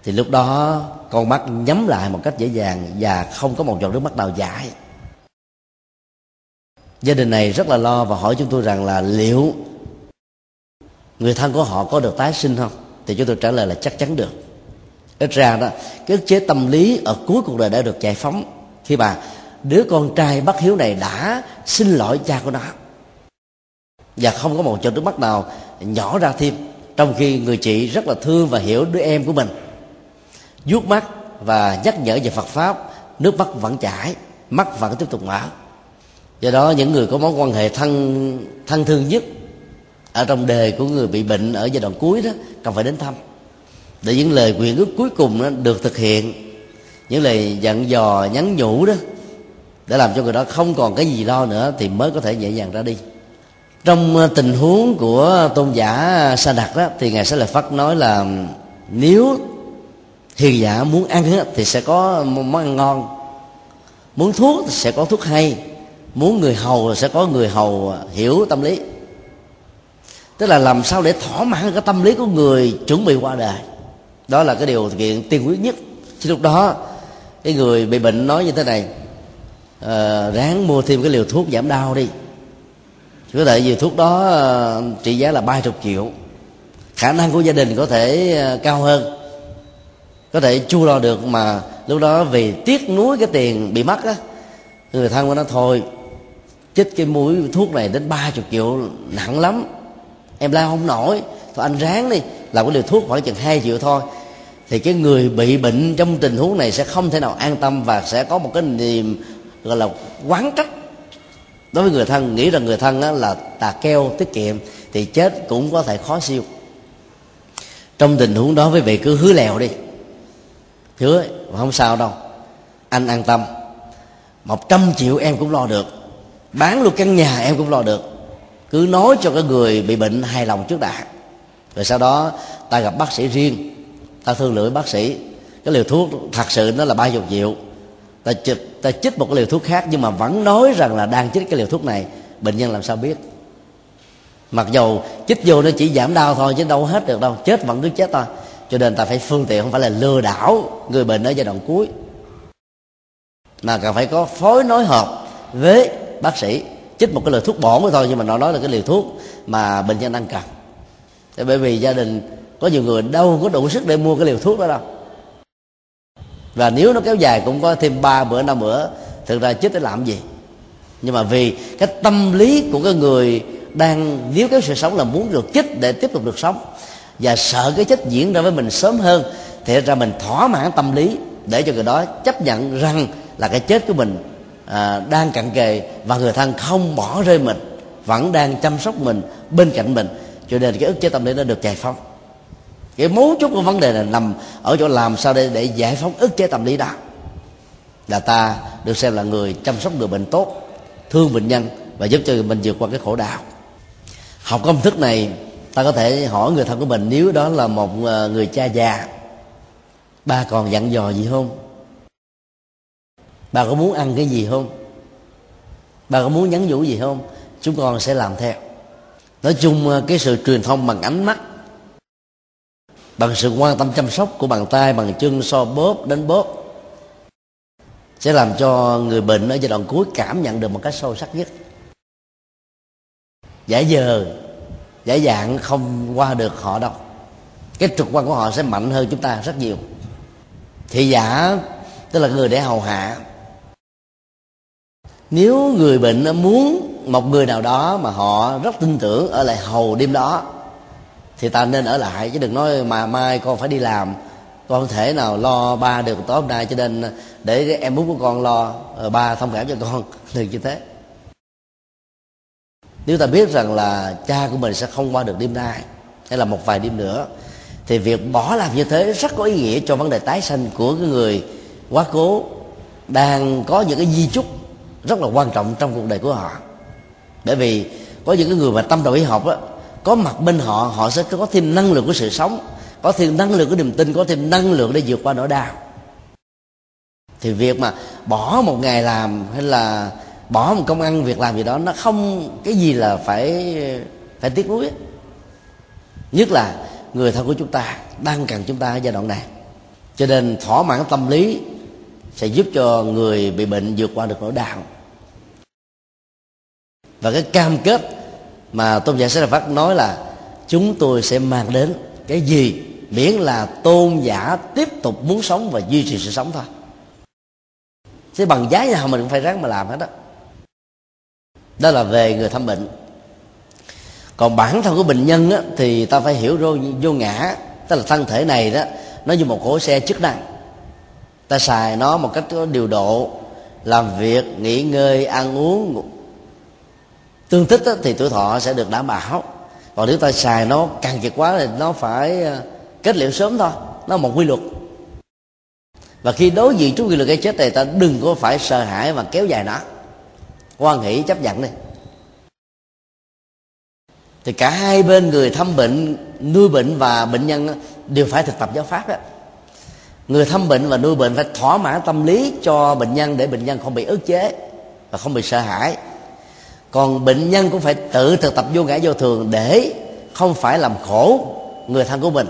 Thì lúc đó con mắt nhắm lại một cách dễ dàng và không có một giọt nước mắt nào dãi. Gia đình này rất là lo và hỏi chúng tôi rằng là liệu người thân của họ có được tái sinh không? Thì chúng tôi trả lời là chắc chắn được. Ít ra đó, cái ức chế tâm lý ở cuối cuộc đời đã được giải phóng. Khi mà đứa con trai bất hiếu này đã xin lỗi cha của nó. Và không có một chỗ nước mắt nào nhỏ ra thêm, trong khi người chị rất là thương và hiểu đứa em của mình. Vuốt mắt và nhắc nhở về Phật pháp, nước mắt vẫn chảy, mắt vẫn tiếp tục mở. Do đó, những người có mối quan hệ thân thân thương nhất ở trong đề của người bị bệnh ở giai đoạn cuối đó, cần phải đến thăm. Để những lời nguyện ước cuối cùng đó được thực hiện, những lời dặn dò nhắn nhủ đó để làm cho người đó không còn cái gì lo nữa thì mới có thể nhẹ nhàng ra đi. Trong ờ, tình huống của tôn giả sa đặt đó, thì ngài sẽ là phát nói là, nếu hiền giả muốn ăn thì sẽ có món ăn ngon. Muốn thuốc sẽ có thuốc hay. Muốn người hầu sẽ có người hầu ờ, hiểu tâm lý. Tức là làm sao để thỏa mãn cái tâm lý của người chuẩn bị qua đời. Đó là cái điều kiện tiên quyết nhất. Chứ lúc đó, cái người bị bệnh nói như thế này uh, ráng mua thêm cái liều thuốc giảm đau đi. Có thể vì thuốc đó uh, trị giá là ba chục triệu. Khả năng của gia đình có thể uh, cao hơn. Có thể chu lo được mà lúc đó vì tiếc nuối cái tiền bị mất á người thân của nó thôi chích cái mũi thuốc này đến ba chục triệu nặng lắm. Em lao không nổi. Thôi anh ráng đi làm cái liều thuốc khoảng chừng hai triệu thôi. Thì cái người bị bệnh trong tình huống này sẽ không thể nào an tâm và sẽ có một cái niềm gọi là quán trách. Đối với người thân nghĩ rằng người thân á, là tà keo tiết kiệm thì chết cũng có thể khó siêu. Trong tình huống đó quý vị cứ hứa lèo đi. Hứa không sao đâu. Anh an tâm. Một trăm triệu em cũng lo được. Bán luôn căn nhà em cũng lo được. Cứ nói cho cái người bị bệnh hài lòng trước đã. Rồi sau đó ta gặp bác sĩ riêng. Ta thương lượng với bác sĩ. Cái liều thuốc thật sự nó là ba chục triệu ta chích ta chích một cái liều thuốc khác nhưng mà vẫn nói rằng là đang chích cái liều thuốc này. Bệnh nhân làm sao biết? Mặc dầu chích vô nó chỉ giảm đau thôi chứ đâu hết được đâu. Chết vẫn cứ chết thôi. Cho nên ta phải phương tiện, không phải là lừa đảo người bệnh ở giai đoạn cuối. Mà cần phải có phối nối hợp với bác sĩ. Chích một cái liều thuốc bổn thôi nhưng mà nó nói là cái liều thuốc mà bệnh nhân đang cần. Thế bởi vì gia đình có nhiều người đâu có đủ sức để mua cái liều thuốc đó đâu và nếu nó kéo dài cũng có thêm ba bữa năm bữa thực ra chết để làm gì? Nhưng mà vì cái tâm lý của cái người đang níu kéo sự sống là muốn được chết để tiếp tục được sống và sợ cái chết diễn ra với mình sớm hơn thì ra mình thỏa mãn tâm lý để cho người đó chấp nhận rằng là cái chết của mình à, đang cận kề và người thân không bỏ rơi mình vẫn đang chăm sóc mình bên cạnh mình. Cho nên cái ức chế tâm lý nó được giải phóng cái mấu chốt của vấn đề là nằm ở chỗ làm sao để để giải phóng ức chế tâm lý đó. Là ta được xem là người chăm sóc người bệnh tốt, thương bệnh nhân và giúp cho mình vượt qua cái khổ đau. Học công thức này, ta có thể hỏi người thân của mình nếu đó là một ờ, người cha già, ba còn dặn dò gì không? Bà có muốn ăn cái gì không? Bà có muốn nhắn nhủ gì không? Chúng con sẽ làm theo. Nói chung ờ, cái sự truyền thông bằng ánh mắt bằng sự quan tâm chăm sóc của bàn tay, bằng chân so bóp đến bóp, sẽ làm cho người bệnh ở giai đoạn cuối cảm nhận được một cách sâu sắc nhất. Giả giờ giả dạng không qua được họ đâu. Cái trực quan của họ sẽ mạnh hơn chúng ta rất nhiều. Thị giả, tức là người để hầu hạ. Nếu người bệnh muốn một người nào đó mà họ rất tin tưởng ở lại hầu đêm đó thì ta nên ở lại, chứ đừng nói mà mai con phải đi làm. Con không thể nào lo ba được tối hôm nay, cho nên để em út của con lo ờ, ba thông cảm cho con. Đừng như thế. Nếu ta biết rằng là cha của mình sẽ không qua được đêm nay, hay là một vài đêm nữa, thì việc bỏ làm như thế rất có ý nghĩa cho vấn đề tái sanh của cái người quá cố đang có những cái di chúc rất là quan trọng trong cuộc đời của họ. Bởi vì có những cái người mà tâm đầu ý học á có mặt bên họ họ sẽ có thêm năng lượng của sự sống, có thêm năng lượng của niềm tin, có thêm năng lượng để vượt qua nỗi đau. Thì việc mà bỏ một ngày làm hay là bỏ một công ăn, việc làm gì đó, nó không cái gì là phải phải tiếc nuối. Nhất là người thân của chúng ta, đang cần chúng ta ở giai đoạn này. Cho nên thỏa mãn tâm lý sẽ giúp cho người bị bệnh vượt qua được nỗi đau. Và cái cam kết mà tôn giả sẽ phát nói là chúng tôi sẽ mang đến cái gì miễn là tôn giả tiếp tục muốn sống và duy trì sự sống thôi. Chứ bằng giá nào mình cũng phải ráng mà làm hết đó đó là về người thăm bệnh. Còn bản thân của bệnh nhân á, thì ta phải hiểu vô, vô ngã tức là thân thể này đó nó như một cỗ xe chức năng. Ta xài nó một cách điều độ làm việc nghỉ ngơi ăn uống tương thích thì tuổi thọ sẽ được đảm bảo. Còn nếu ta xài nó càng kiệt quá thì nó phải ờ, kết liễu sớm thôi. Nó một quy luật. Và khi đối diện trước quy luật cái chết này ta đừng có phải sợ hãi và kéo dài nó. Quan hỷ chấp nhận đi. Thì cả hai bên người thăm bệnh, nuôi bệnh và bệnh nhân đều phải thực tập giáo pháp đó người thăm bệnh và nuôi bệnh phải thỏa mãn tâm lý cho bệnh nhân để bệnh nhân không bị ức chế và không bị sợ hãi còn bệnh nhân cũng phải tự thực tập vô ngã vô thường để không phải làm khổ người thân của mình,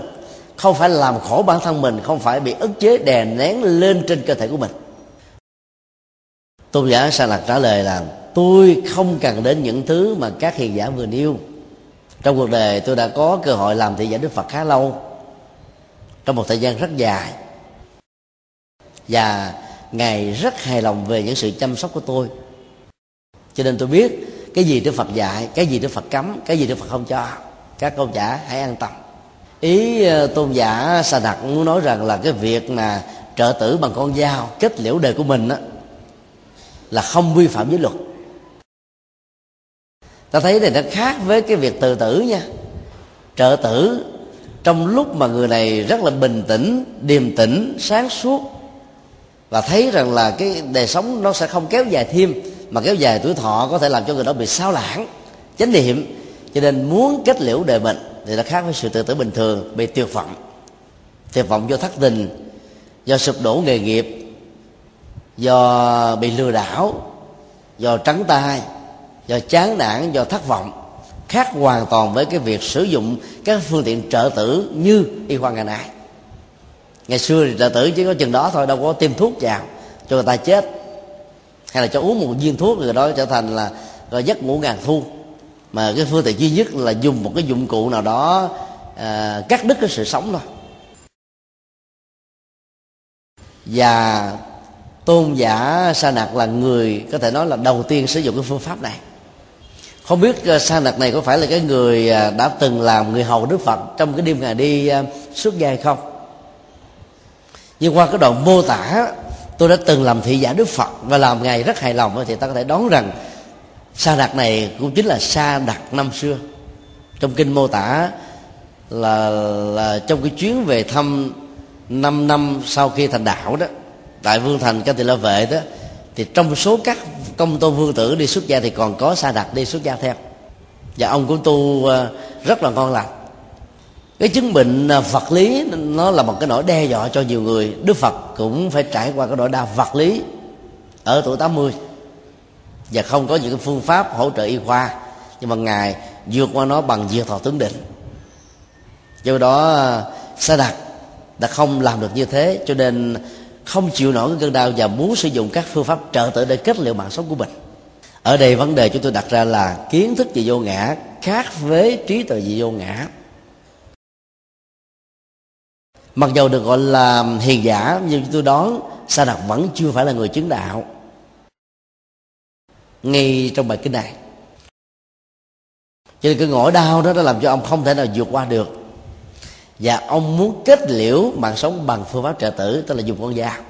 không phải làm khổ bản thân mình, không phải bị ức chế đè nén lên trên cơ thể của mình. Tôn giả sa lạc trả lời là, tôi không cần đến những thứ mà các hiền giả vừa nêu. Trong cuộc đời tôi đã có cơ hội làm thị giả đức phật khá lâu, trong một thời gian rất dài, và ngài rất hài lòng về những sự chăm sóc của tôi. Cho nên tôi biết cái gì đức phật dạy cái gì đức phật cấm cái gì đức phật không cho. Các tôn giả hãy an tâm. Ý ờ, tôn giả sa đạt muốn nói rằng là cái việc mà trợ tử bằng con dao kết liễu đời của mình đó, là không vi phạm với luật. Ta thấy này nó khác với cái việc tự tử nha. Trợ tử trong lúc mà người này rất là bình tĩnh điềm tĩnh sáng suốt và thấy rằng là cái đời sống nó sẽ không kéo dài thêm mà kéo dài tuổi thọ có thể làm cho người đó bị sao lãng, chánh niệm. Cho nên muốn kết liễu đời mình thì nó khác với sự tự tử bình thường, bị tuyệt vọng. Tuyệt vọng do thất tình, do sụp đổ nghề nghiệp, do bị lừa đảo, do trắng tay do chán nản, do thất vọng. Khác hoàn toàn với cái việc sử dụng các phương tiện trợ tử như y khoa ngày nay. Ngày xưa thì trợ tử chỉ có chừng đó thôi, đâu có tiêm thuốc vào cho người ta chết hay là cho uống một viên thuốc rồi đó trở thành là rồi giấc ngủ ngàn thu. Mà cái phương tiện duy nhất là dùng một cái dụng cụ nào đó à, cắt đứt cái sự sống thôi. Và tôn giả sa nặc là người có thể nói là đầu tiên sử dụng cái phương pháp này. Không biết à, sa nặc này có phải là cái người à, đã từng làm người hầu đức phật trong cái đêm ngày đi à, xuất gia hay không? Nhưng qua cái đoạn mô tả tôi đã từng làm thị giả đức phật và làm ngài rất hài lòng thì ta có thể đoán rằng sa đạt này cũng chính là sa đạt năm xưa. Trong kinh mô tả là là trong cái chuyến về thăm 5 năm sau khi thành đạo đó, tại vương thành ca tỳ la vệ đó, thì trong số các công tôn vương tử đi xuất gia thì còn có sa đạt đi xuất gia theo. Và ông cũng tu ờ, rất là ngon lành cái chứng bệnh à, vật lý, nó là một cái nỗi đe dọa cho nhiều người. Đức phật cũng phải trải qua cái nỗi đau vật lý ở tuổi 80 và không có những phương pháp hỗ trợ y khoa. Nhưng mà ngài vượt qua nó bằng diệt thọ tướng định. Do đó à, sa đạt đã không làm được như thế, cho nên không chịu nổi cái cơn đau và muốn sử dụng các phương pháp trợ tự để kết liễu mạng sống của mình. Ở đây vấn đề chúng tôi đặt ra là kiến thức về vô ngã khác với trí tuệ về vô ngã mặc dầu được gọi là hiền giả, nhưng tôi đoán sa đạt vẫn chưa phải là người chứng đạo. Ngay trong bài kinh này, cho nên cái ngỗi đau đó đã làm cho ông không thể nào vượt qua được. Và ông muốn kết liễu mạng sống bằng phương pháp trợ tử, tức là dùng con dao.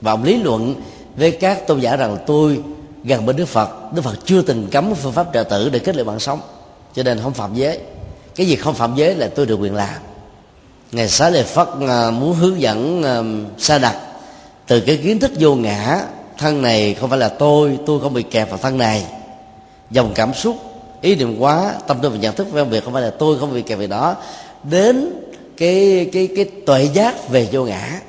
Và ông lý luận với các tôn giả rằng tôi gần bên đức phật đức phật chưa từng cấm phương pháp trợ tử để kết liễu mạng sống. Cho nên không phạm giới. Cái gì không phạm giới là tôi được quyền làm ngày xá lợi phất à, muốn hướng dẫn à, sa đặt từ cái kiến thức vô ngã, thân này không phải là tôi tôi không bị kẹp vào thân này. Dòng cảm xúc, ý niệm quá tâm tư và nhận thức về việc không phải là tôi không bị kẹp về đó. Đến cái cái cái tuệ giác về vô ngã,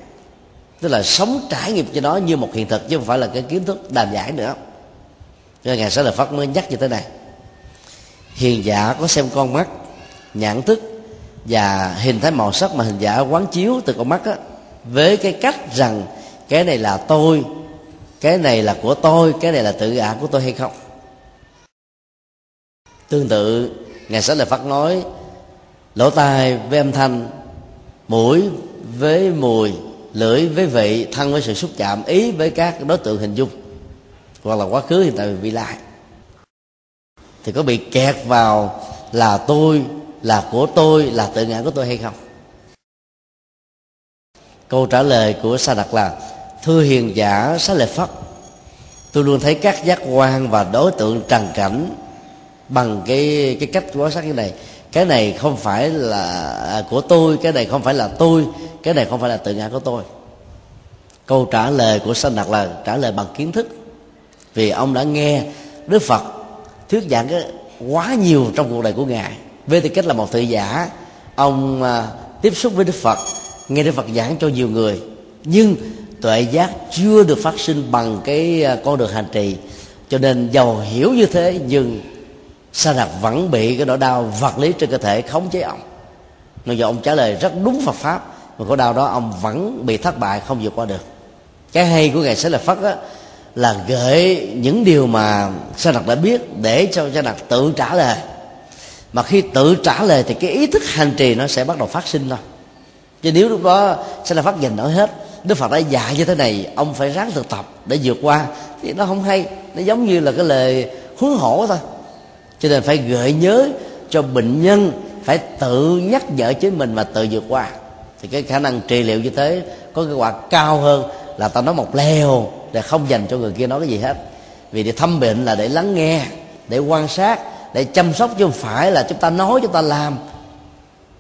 tức là sống trải nghiệm cho nó như một hiện thực chứ không phải là cái kiến thức đàm giải nữa. Cho ngài sẽ là phát mới nhắc như thế này. Hiền giả có xem con mắt, nhãn thức và hình thái màu sắc mà hình giả quán chiếu từ con mắt á, với cái cách rằng cái này là tôi, cái này là của tôi, cái này là tự ngã của tôi hay không? Tương tự, ngài sẽ là phát nói, lỗ tai với âm thanh, mũi với mùi, lưỡi với vị, thân với sự xúc chạm, ý với các đối tượng hình dung, hoặc là quá khứ hiện tại vị lai. Thì có bị kẹt vào là tôi là của tôi, là tự ngã của tôi hay không? Câu trả lời của sa đạt là, thưa hiền giả xá lợi phất, tôi luôn thấy các giác quan và đối tượng trần cảnh bằng cái cái cách quan sát như này. Cái này không phải là của tôi, cái này không phải là tôi, cái này không phải là tự ngã của tôi. Câu trả lời của sanh đạt là, trả lời bằng kiến thức. Vì ông đã nghe đức phật thuyết giảng cái quá nhiều trong cuộc đời của ngài với tư cách là một thị giả, ông à, tiếp xúc với đức phật, nghe đức phật giảng cho nhiều người. Nhưng tuệ giác chưa được phát sinh bằng cái à, con đường hành trì. Cho nên giàu hiểu như thế, nhưng sa đạt vẫn bị cái nỗi đau vật lý trên cơ thể khống chế ông. Nên giờ ông trả lời rất đúng Phật pháp, mà khổ đau đó ông vẫn bị thất bại, không vượt qua được. Cái hay của ngài sẽ là phật á, là gợi những điều mà sa đạt đã biết để cho sa đạt tự trả lời mà khi tự trả lời thì cái ý thức hành trì nó sẽ bắt đầu phát sinh thôi. Chứ nếu lúc đó sẽ là phát dành nổi hết, đức phật đã dạy như thế này, ông phải ráng thực tập để vượt qua. Thì nó không hay, nó giống như là cái lời huấn hổ thôi. Cho nên phải gợi nhớ cho bệnh nhân phải tự nhắc nhở chính mình và tự vượt qua. Thì cái khả năng trị liệu như thế có kết quả cao hơn là ta nói một lèo để không dành cho người kia nói cái gì hết. Vì để thăm bệnh là để lắng nghe, để quan sát để chăm sóc chứ không phải là chúng ta nói chúng ta làm.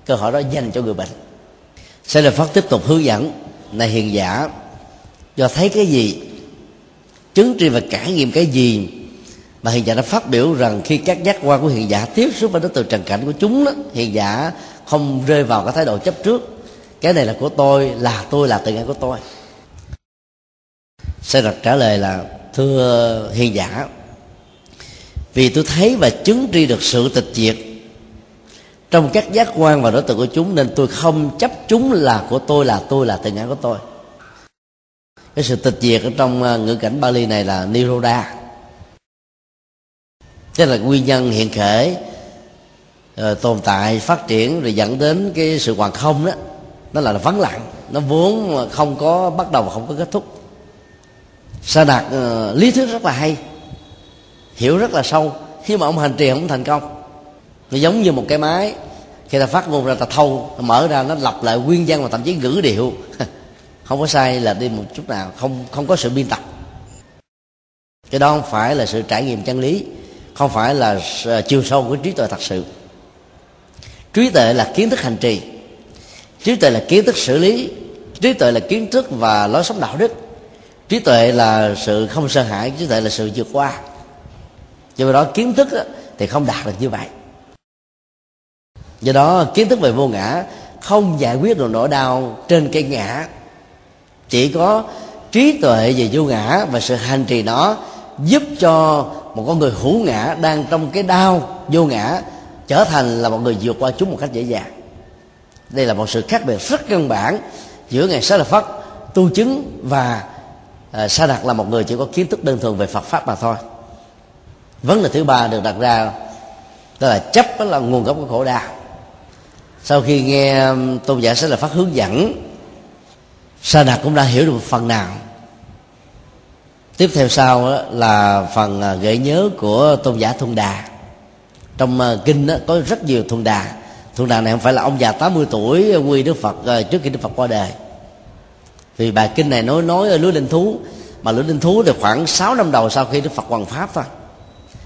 Cơ hội đó dành cho người bệnh. Sẽ là phát tiếp tục hướng dẫn. Này hiền giả do thấy cái gì chứng tri và trải nghiệm cái gì mà hiền giả đã phát biểu rằng khi các giác quan của hiền giả tiếp xúc với đối tượng trần cảnh của chúng đó, hiền giả không rơi vào cái thái độ chấp trước. Cái này là của tôi là tôi là tự ngã của tôi. Sẽ đặt trả lời là thưa hiền giả vì tôi thấy và chứng tri được sự tịch diệt trong các giác quan và đối tượng của chúng nên tôi không chấp chúng là của tôi là tôi là tự ngã của tôi. Cái sự tịch diệt ở trong ờ, ngữ cảnh Bali này là Niroda. Tức là nguyên nhân hiện khởi rồi ờ, tồn tại phát triển rồi dẫn đến cái sự hoàn không đó. Nó là vắng lặng nó vốn không có bắt đầu không có kết thúc. Sa đạt uh, ờ, lý thuyết rất là hay hiểu rất là sâu. Khi mà ông hành trì không thành công. Nó giống như một cái máy. Khi ta phát ngôn ra, ta thâu, ta mở ra, nó lặp lại nguyên văn và thậm chí ngữ điệu. Không có sai là đi một chút nào. Không không có sự biên tập. Cái đó không phải là sự trải nghiệm chân lý. Không phải là ờ, chiều sâu của trí tuệ thật sự. Trí tuệ là kiến thức hành trì. Trí tuệ là kiến thức xử lý. Trí tuệ là kiến thức và lối sống đạo đức. Trí tuệ là sự không sợ hãi. Trí tuệ là sự vượt qua do đó, kiến thức thì không đạt được như vậy. Do đó, kiến thức về vô ngã không giải quyết được nỗi đau trên cái ngã. Chỉ có trí tuệ về vô ngã và sự hành trì đó giúp cho một con người hữu ngã đang trong cái đau vô ngã trở thành là một người vượt qua chúng một cách dễ dàng. Đây là một sự khác biệt rất căn bản giữa ngày sa la phất tu chứng và à, sa đạt là một người chỉ có kiến thức đơn thuần về phật pháp mà thôi vấn đề thứ ba được đặt ra, đó là chấp đó là nguồn gốc của khổ đau. Sau khi nghe um, tôn giả sẽ là phát hướng dẫn, sa đạt cũng đã hiểu được một phần nào. Tiếp theo sau là phần à, gợi nhớ của tôn giả thuần đà. Trong à, kinh kinh có rất nhiều thuần đà. Thuần đà này không phải là ông già 80 tuổi à, quy đức phật trước khi đức phật qua đời. Vì bài kinh này nói nói ở lưới linh thú, mà lưới linh thú thì khoảng 6 năm đầu sau khi đức phật hoàn pháp thôi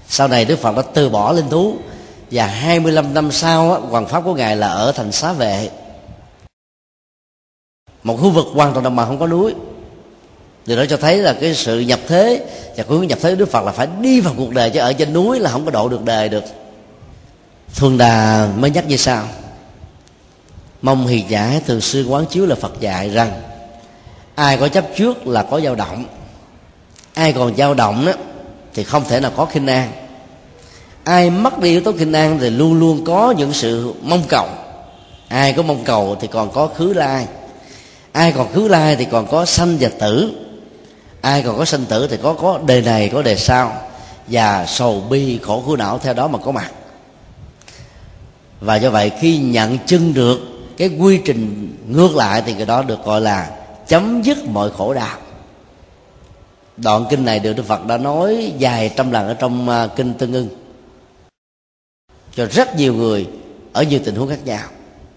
sau này đức phật đã từ bỏ linh thú và 25 năm sau hoàng pháp của ngài là ở thành xá vệ. Một khu vực hoàn toàn đồng bằng không có núi. Điều đó cho thấy là cái sự nhập thế và hướng nhập thế của đức phật là phải đi vào cuộc đời, chứ ở trên núi là không có độ được đời được. Thuần đà mới nhắc như sau. Mong hiền giả thường xuyên quán chiếu là phật dạy rằng, ai có chấp trước là có dao động. Ai còn dao động đó thì không thể nào có khinh an. Ai mất đi yếu tố khinh an thì luôn luôn có những sự mong cầu. Ai có mong cầu thì còn có khứ lai. Ai còn khứ lai thì còn có sanh và tử. Ai còn có sanh tử thì có có đề này, có đề sau. Và sầu bi khổ khổ não theo đó mà có mặt. Và do vậy khi nhận chân được cái quy trình ngược lại thì cái đó được gọi là chấm dứt mọi khổ đau đoạn kinh này được đức phật đã nói dài trăm lần ở trong à, kinh tương ưng. Cho rất nhiều người ở nhiều tình huống khác nhau.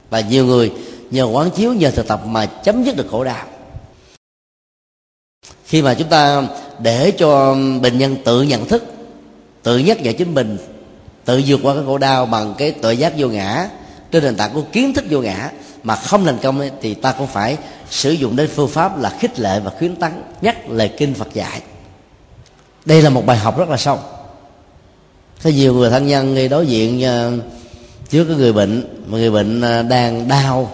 Và nhiều người nhờ quán chiếu, nhờ thực tập mà chấm dứt được khổ đau. Khi mà chúng ta để cho bệnh nhân tự nhận thức, tự nhắc nhở chính mình, tự vượt qua cái khổ đau bằng cái tội giác vô ngã, trên nền tảng của kiến thức vô ngã mà không thành công ấy, thì ta cũng phải sử dụng đến phương pháp là khích lệ và khuyến tấn nhắc lời kinh Phật dạy. Đây là một bài học rất là sâu. Có nhiều người thân nhân khi đối diện ờ, trước cái người bệnh mà người bệnh ờ, đang đau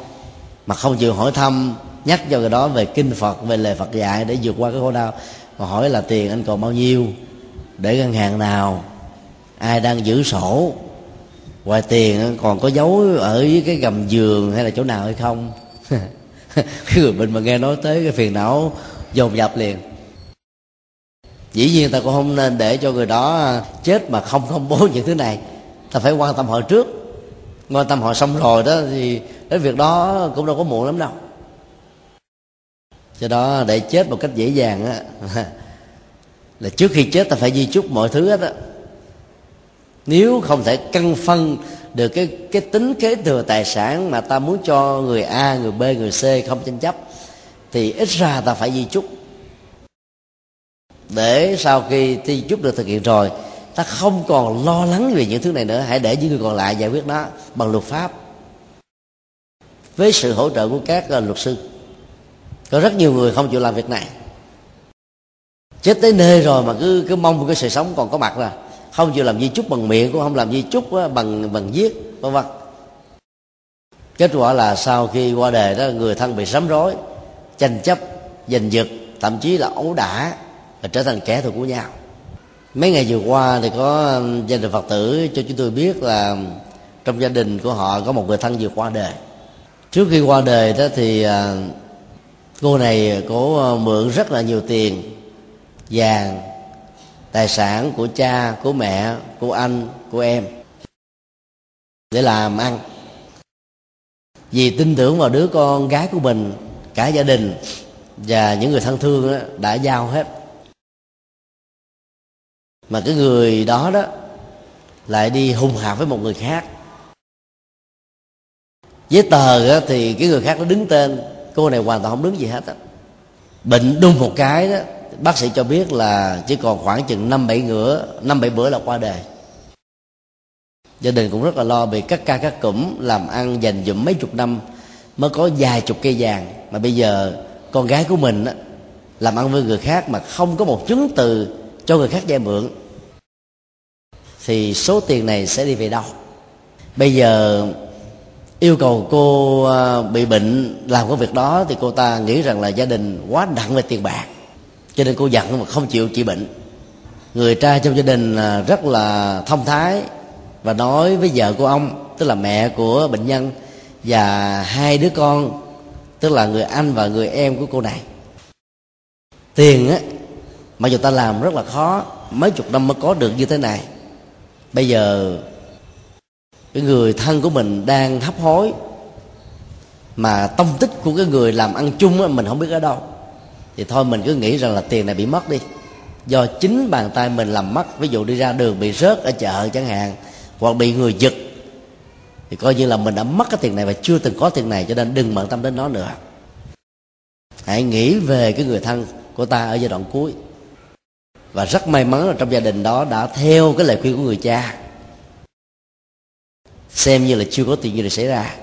mà không chịu hỏi thăm nhắc cho người đó về kinh phật về lời phật dạy để vượt qua cái khổ đau mà hỏi là tiền anh còn bao nhiêu để ngân hàng nào ai đang giữ sổ ngoài tiền, còn có giấu ở dưới cái gầm giường hay là chỗ nào hay không? Cái người bệnh mà nghe nói tới cái phiền não dồn dập liền. Dĩ nhiên ta cũng không nên để cho người đó chết mà không công bố những thứ này. Ta phải quan tâm họ trước. Quan tâm họ xong rồi đó thì cái việc đó cũng đâu có muộn lắm đâu. Cho đó để chết một cách dễ dàng á, là trước khi chết ta phải di chúc mọi thứ hết á nếu không thể căn phân được cái cái tính kế thừa tài sản mà ta muốn cho người A, người B, người C không tranh chấp thì ít ra ta phải di chúc. Để sau khi di chúc được thực hiện rồi ta không còn lo lắng về những thứ này nữa. Hãy để những người còn lại giải quyết nó bằng luật pháp. Với sự hỗ trợ của các ờ, luật sư có rất nhiều người không chịu làm việc này. Chết tới nơi rồi mà cứ cứ mong cái sự sống còn có mặt là không chịu làm di chúc bằng miệng, cũng không làm di chúc ờ, bằng bằng viết, vân vân. Kết quả là sau khi qua đời đó, người thân bị sắm rối, tranh chấp, giành giật, thậm chí là ấu đả, và trở thành kẻ thù của nhau. Mấy ngày vừa qua thì có gia đình phật tử cho chúng tôi biết là trong gia đình của họ có một người thân vừa qua đời trước khi qua đời đó thì ờ, cô này có ờ, mượn rất là nhiều tiền, vàng tài sản của cha của mẹ của anh của em để làm ăn. Vì tin tưởng vào đứa con gái của mình cả gia đình và những người thân thương đó, đã giao hết. Mà cái người đó đó lại đi hung hạp với một người khác. Giấy tờ đó, thì cái người khác nó đứng tên. Cô này hoàn toàn không đứng gì hết á. Bệnh đung một cái đó bác sĩ cho biết là chỉ còn khoảng chừng năm bảy ngửa năm bảy bữa là qua đời. Gia đình cũng rất là lo vì các ca các cụm làm ăn dành dụm mấy chục năm mới có vài chục cây vàng. Mà bây giờ con gái của mình á, làm ăn với người khác mà không có một chứng từ cho người khác vay mượn thì số tiền này sẽ đi về đâu? Bây giờ yêu cầu cô à, bị bệnh làm cái việc đó thì cô ta nghĩ rằng là gia đình quá nặng về tiền bạc cho nên cô giận mà không chịu trị bệnh. Người trai trong gia đình à, rất là thông thái và nói với vợ của ông tức là mẹ của bệnh nhân và hai đứa con tức là người anh và người em của cô này. Tiền á mà dù ta làm rất là khó mấy chục năm mới có được như thế này. Bây giờ cái người thân của mình đang hấp hối mà tông tích của cái người làm ăn chung á, mình không biết ở đâu thì thôi, mình cứ nghĩ rằng là tiền này bị mất đi. Do chính bàn tay mình làm mất, ví dụ đi ra đường bị rớt ở chợ chẳng hạn, hoặc bị người giật, thì coi như là mình đã mất cái tiền này và chưa từng có tiền này, cho nên đừng bận tâm đến nó nữa. Hãy nghĩ về cái người thân của ta ở giai đoạn cuối. Và rất may mắn là trong gia đình đó đã theo cái lời khuyên của người cha. Xem như là chưa có chuyện gì được xảy ra.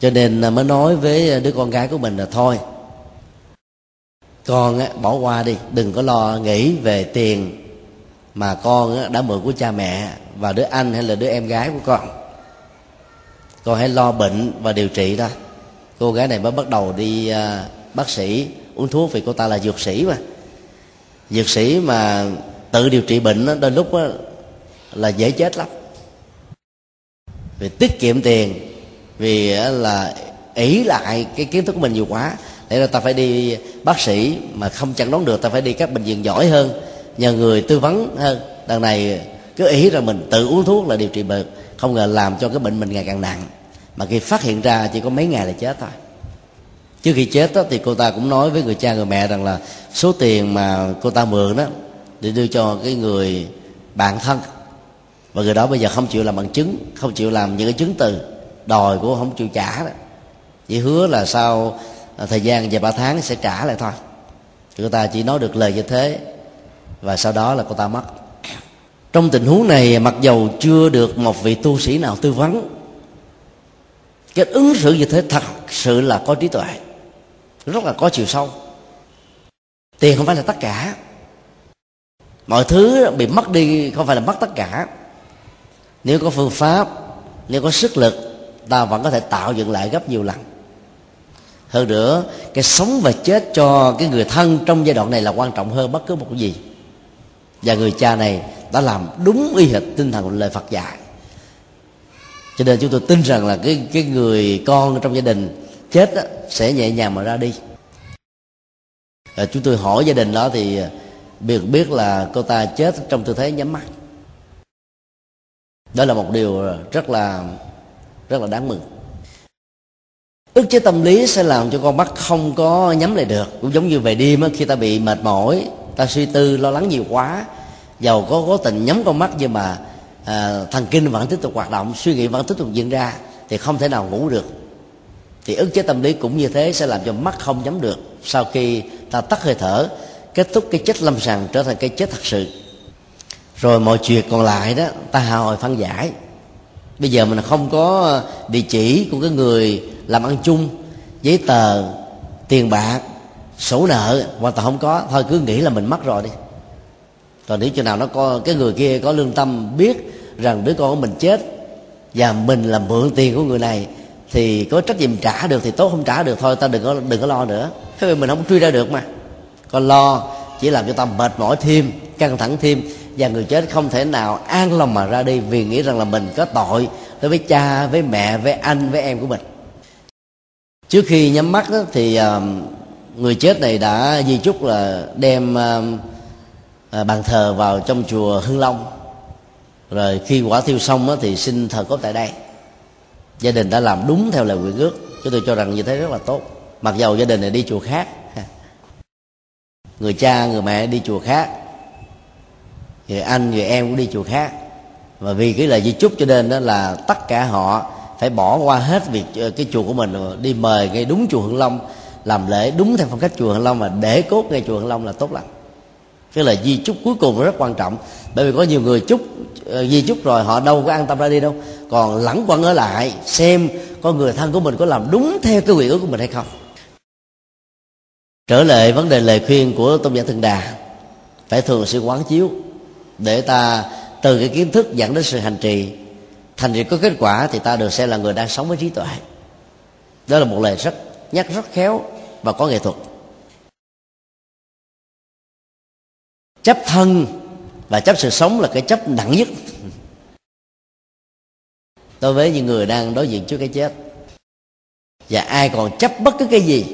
Cho nên à, mới nói với đứa con gái của mình là thôi con bỏ qua đi đừng có lo nghĩ về tiền mà con đã mượn của cha mẹ và đứa anh hay là đứa em gái của con. Con hãy lo bệnh và điều trị thôi cô gái này mới bắt đầu đi uh, bác sĩ uống thuốc vì cô ta là dược sĩ mà. Dược sĩ mà tự điều trị bệnh đó, đôi lúc đó, là dễ chết lắm. Vì tiết kiệm tiền vì là ý lại cái kiến thức của mình nhiều quá để là ta phải đi bác sĩ mà không chẩn đoán được ta phải đi các bệnh viện giỏi hơn nhờ người tư vấn hơn. Đằng này cứ ý rằng mình tự uống thuốc là điều trị bệnh không ngờ làm cho cái bệnh mình ngày càng nặng. Mà khi phát hiện ra chỉ có mấy ngày là chết thôi. Trước khi chết đó, thì cô ta cũng nói với người cha người mẹ rằng là số tiền mà cô ta mượn đó để đưa cho cái người bạn thân. Và người đó bây giờ không chịu làm bằng chứng không chịu làm những cái chứng từ đòi của không chịu trả đó. Chỉ hứa là sau thời gian vài ba tháng sẽ trả lại thôi. Thì cô ta chỉ nói được lời như thế, và sau đó là cô ta mất. Trong tình huống này, mặc dầu chưa được một vị tu sĩ nào tư vấn, cái ứng xử như thế thật sự là có trí tuệ, rất là có chiều sâu. Tiền không phải là tất cả. Mọi thứ bị mất đi không phải là mất tất cả. Nếu có phương pháp, nếu có sức lực, ta vẫn có thể tạo dựng lại gấp nhiều lần hơn nữa cái sống và chết cho cái người thân trong giai đoạn này là quan trọng hơn bất cứ một cái gì. Và người cha này đã làm đúng y hệt tinh thần lời Phật dạy. Cho nên chúng tôi tin rằng là cái cái người con trong gia đình chết đó, sẽ nhẹ nhàng mà ra đi. À, chúng tôi hỏi gia đình đó thì à, biết biết là cô ta chết trong tư thế nhắm mắt. Đó là một điều rất là rất là đáng mừng ức chế tâm lý sẽ làm cho con mắt không có nhắm lại được. Cũng giống như về đêm khi ta bị mệt mỏi ta suy tư lo lắng nhiều quá giàu có cố tình nhắm con mắt nhưng mà à, thần kinh vẫn tiếp tục hoạt động suy nghĩ vẫn tiếp tục diễn ra thì không thể nào ngủ được. Thì ức chế tâm lý cũng như thế sẽ làm cho mắt không nhắm được. Sau khi ta tắt hơi thở kết thúc cái chết lâm sàng trở thành cái chết thật sự. Rồi mọi chuyện còn lại đó ta hà hồi phân giải bây giờ mình không có địa chỉ của cái người làm ăn chung, giấy tờ, tiền bạc, sổ nợ, hoàn toàn không có. Thôi cứ nghĩ là mình mất rồi đi. Còn nếu chừng nào nó có, cái người kia có lương tâm biết rằng đứa con của mình chết và mình là mượn tiền của người này thì có trách nhiệm trả được thì tốt, không trả được thôi, ta đừng có đừng có lo nữa. Thế vì mình không truy ra được mà. Còn lo chỉ làm cho ta mệt mỏi thêm, căng thẳng thêm và người chết không thể nào an lòng mà ra đi vì nghĩ rằng là mình có tội đối với cha với mẹ với anh với em của mình. Trước khi nhắm mắt đó, thì uh, người chết này đã di chúc là đem uh, bàn thờ vào trong chùa hưng long. Rồi khi quả thiêu xong đó, thì xin thờ cốt tại đây. Gia đình đã làm đúng theo lời nguyện ước chúng tôi cho rằng như thế rất là tốt. Mặc dầu gia đình này đi chùa khác người cha người mẹ đi chùa khác thì anh và em cũng đi chùa khác. Và vì cái lời di chúc cho nên đó là tất cả họ phải bỏ qua hết việc ờ, cái chùa của mình đi mời ngay đúng chùa Hưng Long, làm lễ đúng theo phong cách chùa Hưng Long mà để cốt ngay chùa Hưng Long là tốt lắm. Cái lời di chúc cuối cùng rất quan trọng, bởi vì có nhiều người chúc ờ, di chúc rồi họ đâu có an tâm ra đi đâu. Còn lẳng quẩn ở lại xem có người thân của mình có làm đúng theo cái nguyện ước của mình hay không. Trở lại vấn đề lời khuyên của tôn giả thường đà, phải thường xuyên quán chiếu để ta từ cái kiến thức dẫn đến sự hành trì. Thành trì có kết quả thì ta được xem là người đang sống với trí tuệ. Đó là một lời rất nhắc, rất khéo và có nghệ thuật. Chấp thân và chấp sự sống là cái chấp nặng nhất. Đối với những người đang đối diện trước cái chết. Và ai còn chấp bất cứ cái gì,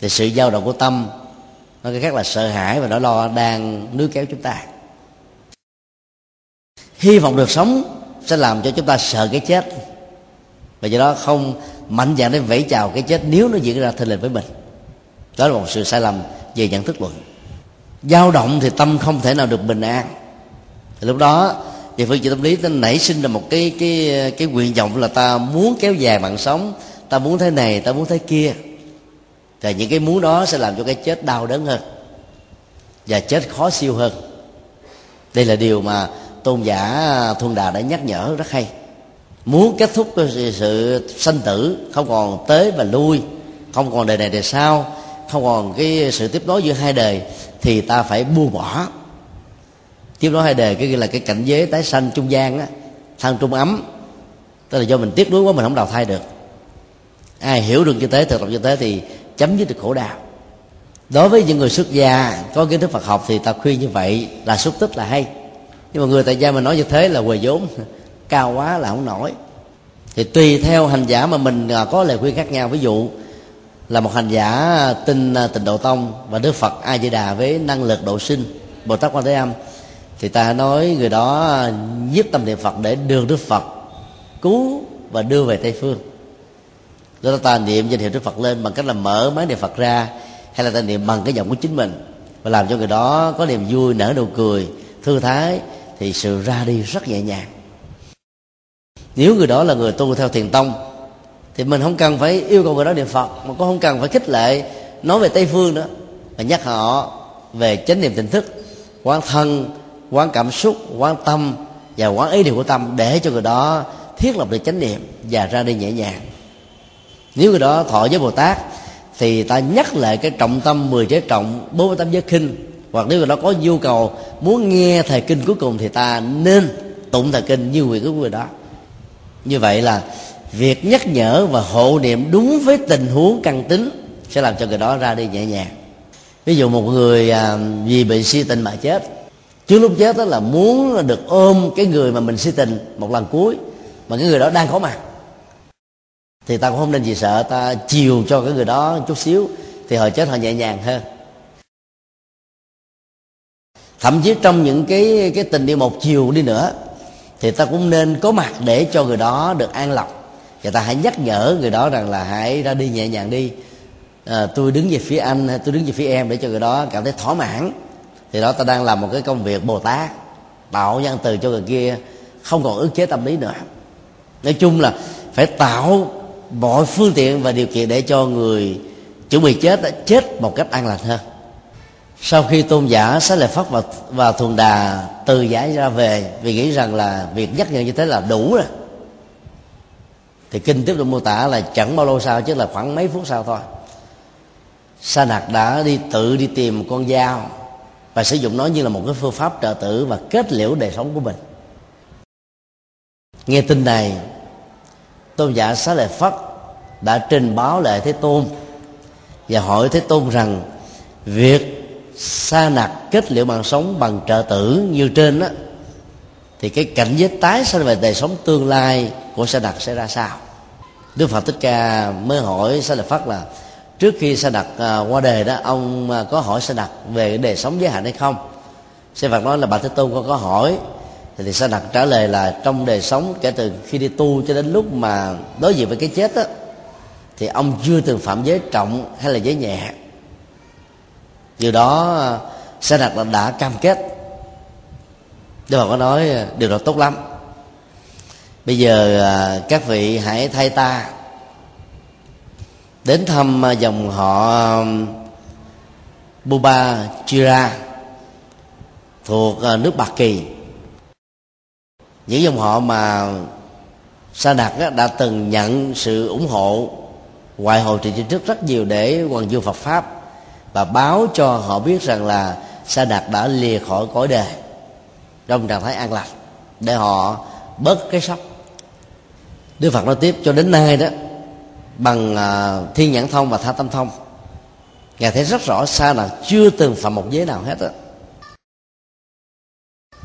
thì sự dao động của tâm nói cái khác là sợ hãi và nỗi lo đang níu kéo chúng ta hy vọng được sống sẽ làm cho chúng ta sợ cái chết. Và do đó không mạnh dạn để vẫy chào cái chết nếu nó diễn ra thình lình với mình. Đó là một sự sai lầm về nhận thức luận. Dao động thì tâm không thể nào được bình an. Thì lúc đó thì phương diện tâm lý nó nảy sinh ra một cái cái cái nguyện vọng là ta muốn kéo dài mạng sống, ta muốn thế này, ta muốn thế kia. Thì những cái muốn đó sẽ làm cho cái chết đau đớn hơn và chết khó siêu hơn. Đây là điều mà tôn giả à, thuần đà đã nhắc nhở rất hay. Muốn kết thúc cái sự sanh tử, không còn tới và lui, không còn đời này đời sau, không còn cái sự tiếp nối giữa hai đời, thì ta phải buông bỏ. Tiếp nối hai đời, cái là cái cảnh giới tái sanh trung gian á thân trung ấm, tức là do mình tiếc nuối quá mình không đào thai được. Ai hiểu được như thế, thực tập như thế thì chấm dứt được khổ đau. Đối với những người xuất gia có kiến thức Phật học thì ta khuyên như vậy là xúc tích là hay nhưng mà người tại gia mình nói như thế là quề vốn, cao quá là không nổi. Thì tùy theo hành giả mà mình à, có lời khuyên khác nhau. Ví dụ là một hành giả tin tình tịnh độ tông và đức phật a di đà với năng lực độ sinh bồ tát quan thế âm, thì ta nói người đó à, nhiếp tâm niệm phật để đưa đức phật cứu và đưa về tây phương. Đó ta niệm danh hiệu đức phật lên bằng cách là mở máy niệm phật ra, hay là ta niệm bằng cái giọng của chính mình và làm cho người đó có niềm vui, nở nụ cười, thư thái thì sự ra đi rất nhẹ nhàng. Nếu người đó là người tu theo thiền tông, thì mình không cần phải yêu cầu người đó niệm phật, mà cũng không cần phải khích lệ nói về tây phương nữa, mà nhắc họ về chánh niệm tỉnh thức, quán thân, quán cảm xúc, quán tâm và quán ý điều của tâm để cho người đó thiết lập được chánh niệm và ra đi nhẹ nhàng. Nếu người đó thọ với bồ tát, thì ta nhắc lại cái trọng tâm 10 giới trọng, bốn mươi tám giới kinh hoặc nếu người đó có nhu cầu muốn nghe thời kinh cuối cùng thì ta nên tụng thời kinh như nguyện của người đó. Như vậy là việc nhắc nhở và hộ niệm đúng với tình huống căn tính sẽ làm cho người đó ra đi nhẹ nhàng. Ví dụ một người à, vì bị si tình mà chết. Trước lúc chết đó là muốn được ôm cái người mà mình si tình một lần cuối mà cái người đó đang có mặt. Thì ta cũng không nên gì sợ ta chiều cho cái người đó chút xíu thì họ chết họ nhẹ nhàng hơn thậm chí trong những cái cái tình yêu một chiều đi nữa thì ta cũng nên có mặt để cho người đó được an lòng. Và ta hãy nhắc nhở người đó rằng là hãy ra đi nhẹ nhàng đi. À, tôi đứng về phía anh hay tôi đứng về phía em để cho người đó cảm thấy thỏa mãn. Thì đó ta đang làm một cái công việc bồ tát tạo nhân từ cho người kia không còn ức chế tâm lý nữa. Nói chung là phải tạo mọi phương tiện và điều kiện để cho người chuẩn bị chết chết một cách an lành hơn sau khi tôn giả xá lợi phất và, và thuần đà từ giải ra về vì nghĩ rằng là việc nhắc nhở như thế là đủ rồi thì kinh tiếp tục mô tả là chẳng bao lâu sau chứ là khoảng mấy phút sau thôi. Sa đạt đã đi tự đi tìm một con dao và sử dụng nó như là một cái phương pháp trợ tử và kết liễu đời sống của mình. Nghe tin này tôn giả xá lợi phất đã trình báo lại thế tôn và hỏi thế tôn rằng việc sa nặc kết liễu mạng sống bằng trợ tử như trên đó thì cái cảnh giới tái sanh về đời sống tương lai của sa nặc sẽ ra sao? Đức phật thích ca mới hỏi sa lợi phất là trước khi sa nặc à, qua đề đó ông à, có hỏi sa nặc về đời sống giới hạn hay không? Sa phật nói là bà thế tôn con có hỏi. Thì, thì sa nặc trả lời là trong đời sống kể từ khi đi tu cho đến lúc mà đối diện với cái chết đó thì ông chưa từng phạm giới trọng hay là giới nhẹ điều đó à, sa đạt đã, đã cam kết. Đức Phật có nói à, điều đó tốt lắm. Bây giờ à, các vị hãy thay ta. Đến thăm dòng họ Buba Chira Thuộc nước Bạc Kỳ. Những dòng họ mà Sa Đạt đã từng nhận sự ủng hộ Ngoại hội trị chính thức rất nhiều để hoàng dương Phật Pháp và báo cho họ biết rằng là sa đạt đã lìa khỏi cõi đời. Trong trạng thái an lạc để họ bớt cái sốc. Đức phật nói tiếp, cho đến nay đó, bằng à, thiên nhãn thông và tha tâm thông, ngài thấy rất rõ sa đạt chưa từng phạm một giới nào hết đó.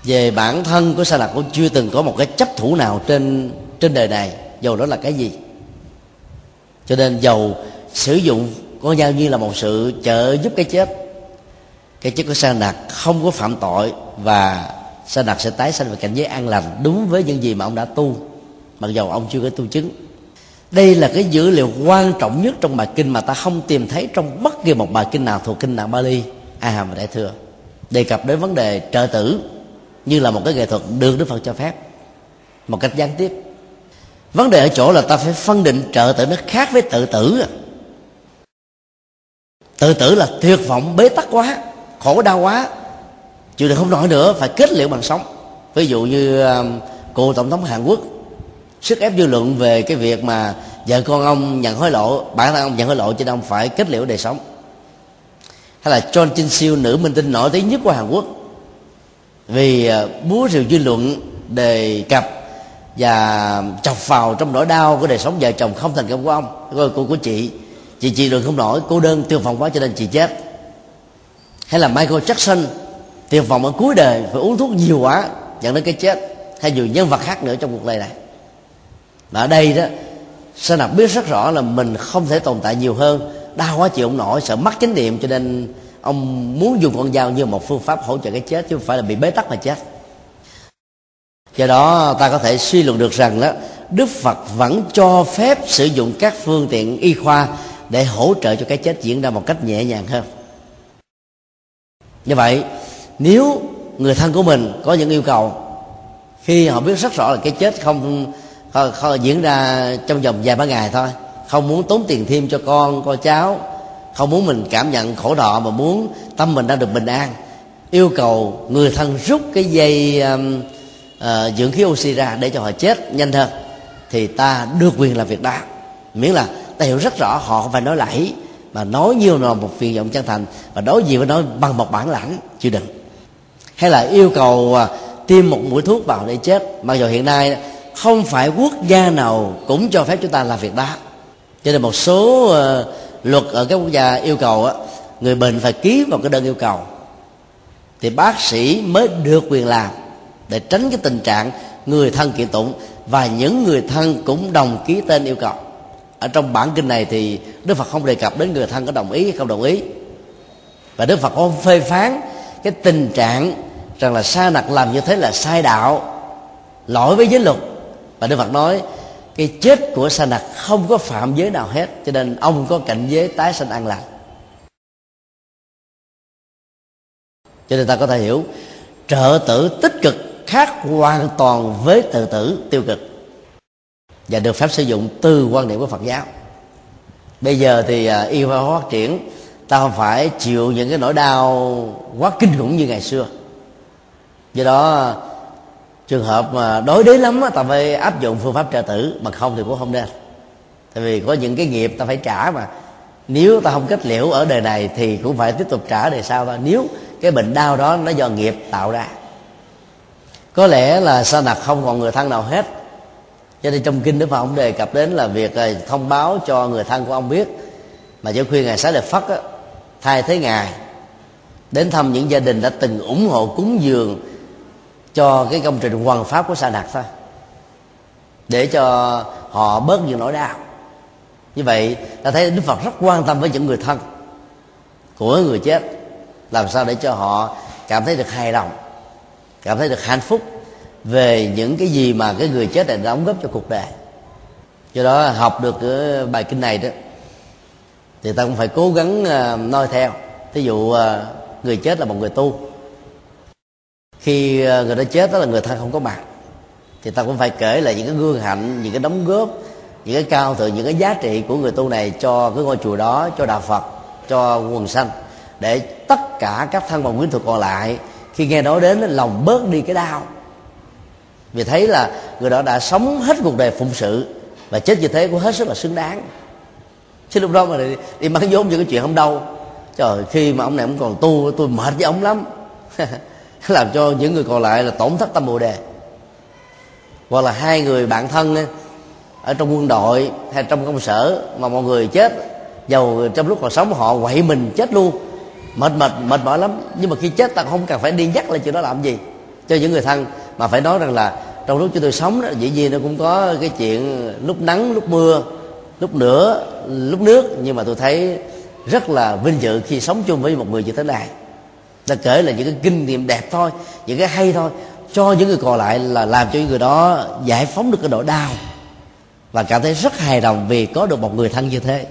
về bản thân của sa đạt cũng chưa từng có một cái chấp thủ nào trên trên đời này, dầu đó là cái gì. Cho nên dầu sử dụng con dao như là một sự trợ giúp cái chết. Cái chết của sa nặc không có phạm tội và sa nặc sẽ tái sanh về cảnh giới an lành đúng với những gì mà ông đã tu, mặc dầu ông chưa có tu chứng. Đây là cái dữ liệu quan trọng nhất trong bài kinh mà ta không tìm thấy trong bất kỳ một bài kinh nào thuộc kinh nào Bali A Hàm và Đại thừa đề cập đến vấn đề trợ tử như là một cái nghệ thuật được Đức Phật cho phép một cách gián tiếp. Vấn đề ở chỗ là ta phải phân định trợ tử nó khác với tự tử à tự tử là tuyệt vọng bế tắc quá khổ đau quá. Chịu đựng không nổi nữa phải kết liễu bằng sống. Ví dụ như um, cô tổng thống hàn quốc sức ép dư luận về cái việc mà vợ con ông nhận hối lộ bản thân ông nhận hối lộ cho nên ông phải kết liễu đời sống. Hay là John Jin Siêu nữ minh tinh nổi tiếng nhất của Hàn Quốc vì uh, búa rìu dư luận đề cập và chọc vào trong nỗi đau của đời sống vợ chồng không thành công của ông của, của, của chị chị chịu rồi không nổi, cô đơn tiêu phòng quá cho nên chị chết. Hay là Michael Jackson, tiêu phòng ở cuối đời, phải uống thuốc nhiều quá, dẫn đến cái chết. Hay nhiều nhân vật khác nữa trong cuộc đời này. Và ở đây đó sơn nạp biết rất rõ là mình không thể tồn tại nhiều hơn. Đau quá chịu không nổi, sợ mất chánh niệm, cho nên ông muốn dùng con dao như một phương pháp hỗ trợ cái chết, chứ không phải là bị bế tắc mà chết. Do đó, ta có thể suy luận được rằng đó, đức phật vẫn cho phép sử dụng các phương tiện y khoa để hỗ trợ cho cái chết diễn ra một cách nhẹ nhàng hơn. Như vậy nếu người thân của mình có những yêu cầu khi họ biết rất rõ là cái chết không, không, không diễn ra trong vòng vài ba ngày thôi không muốn tốn tiền thêm cho con con cháu không muốn mình cảm nhận khổ đọ mà muốn tâm mình đã được bình an yêu cầu người thân rút cái dây um, uh, dưỡng khí oxy ra để cho họ chết nhanh hơn thì ta được quyền làm việc đó. Miễn là ta hiểu rất rõ họ không phải nói lẫy mà nói nhiều là một phiền vọng chân thành và đối diện với nói bằng một bản lãnh chịu đựng. Hay là yêu cầu à, tiêm một mũi thuốc vào để chết mặc dù hiện nay không phải quốc gia nào cũng cho phép chúng ta làm việc đó. Cho nên một số uh, luật ở các quốc gia yêu cầu á, người bệnh phải ký vào cái đơn yêu cầu. Thì bác sĩ mới được quyền làm để tránh cái tình trạng người thân kiện tụng và những người thân cũng đồng ký tên yêu cầu ở trong bản kinh này thì đức phật không đề cập đến người thân có đồng ý hay không đồng ý. Và đức phật không phê phán cái tình trạng rằng là sa nặc làm như thế là sai đạo, lỗi với giới luật. Và đức phật nói, cái chết của sa nặc không có phạm giới nào hết, cho nên ông có cảnh giới tái sanh an lạc. Cho nên ta có thể hiểu, trợ tử tích cực khác hoàn toàn với tự tử tiêu cực và được phép sử dụng từ quan điểm của Phật giáo. Bây giờ thì à, y khoa phát triển, ta không phải chịu những cái nỗi đau quá kinh khủng như ngày xưa. Do đó, trường hợp mà đối đế lắm ta phải áp dụng phương pháp trợ tử, mà không thì cũng không nên. Tại vì có những cái nghiệp ta phải trả mà. Nếu ta không kết liễu ở đời này thì cũng phải tiếp tục trả đời sau thôi. Nếu cái bệnh đau đó nó do nghiệp tạo ra. Có lẽ là sa nặc không còn người thân nào hết cho nên trong kinh đức phật ông đề cập đến là việc ờ, thông báo cho người thân của ông biết. Mà chỉ khuyên ngài xá lợi phất á, thay thế ngài đến thăm những gia đình đã từng ủng hộ cúng dường cho cái công trình hoàn pháp của sa đạt thôi để cho họ bớt những nỗi đau. Như vậy ta thấy đức phật rất quan tâm với những người thân của người chết làm sao để cho họ cảm thấy được hài lòng cảm thấy được hạnh phúc về những cái gì mà cái người chết này đóng góp cho cuộc đời. Do đó học được cái bài kinh này đó, thì ta cũng phải cố gắng à, noi theo. Thí dụ à, người chết là một người tu. Khi à, người đó chết đó là người thân không có mặt, thì ta cũng phải kể lại những cái gương hạnh, những cái đóng góp, những cái cao thượng, những cái giá trị của người tu này cho cái ngôi chùa đó, cho đạo phật, cho quần sanh, để tất cả các thân bằng quyến thuộc còn lại khi nghe nói đến, lòng bớt đi cái đau vì thấy là người đó đã sống hết cuộc đời phụng sự và chết như thế cũng hết sức là xứng đáng. Chứ lúc đó mà đi, đi mắng vốn cho cái chuyện không đâu. Trời khi mà ông này ông còn tu tôi mệt với ông lắm. Làm cho những người còn lại là tổn thất tâm bồ đề. Hoặc là hai người bạn thân ở trong quân đội hay trong công sở mà mọi người chết dầu trong lúc còn sống họ quậy mình chết luôn. Mệt mệt mệt mỏi lắm. Nhưng mà khi chết ta không cần phải đi nhắc lại chuyện đó làm gì cho những người thân mà phải nói rằng là trong lúc chúng tôi sống đó, dĩ nhiên nó cũng có cái chuyện lúc nắng, lúc mưa, lúc nửa, lúc nước. Nhưng mà tôi thấy rất là vinh dự khi sống chung với một người như thế này. Ta kể là những cái kinh nghiệm đẹp thôi, những cái hay thôi. Cho những người còn lại là làm cho những người đó giải phóng được cái nỗi đau. Và cảm thấy rất hài lòng vì có được một người thân như thế.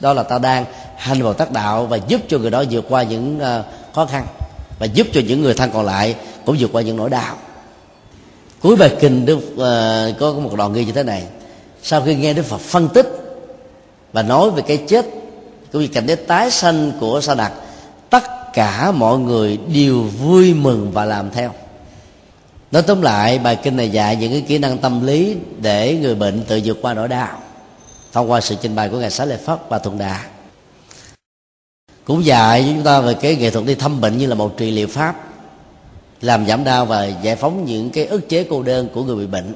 Đó là ta đang hành vào tác đạo và giúp cho người đó vượt qua những à, khó khăn. Và giúp cho những người thân còn lại cũng vượt qua những nỗi đau cuối bài kinh đức uh, có một đoạn ghi như thế này. Sau khi nghe đức phật phân tích và nói về cái chết cũng như cảnh giới tái sanh của sa đạt tất cả mọi người đều vui mừng và làm theo. Nói tóm lại bài kinh này dạy những cái kỹ năng tâm lý để người bệnh tự vượt qua nỗi đau thông qua sự trình bày của ngài xá lợi phất và thuận đà. Cũng dạy chúng ta về cái nghệ thuật đi thăm bệnh như là một trị liệu pháp làm giảm đau và giải phóng những cái ức chế cô đơn của người bị bệnh.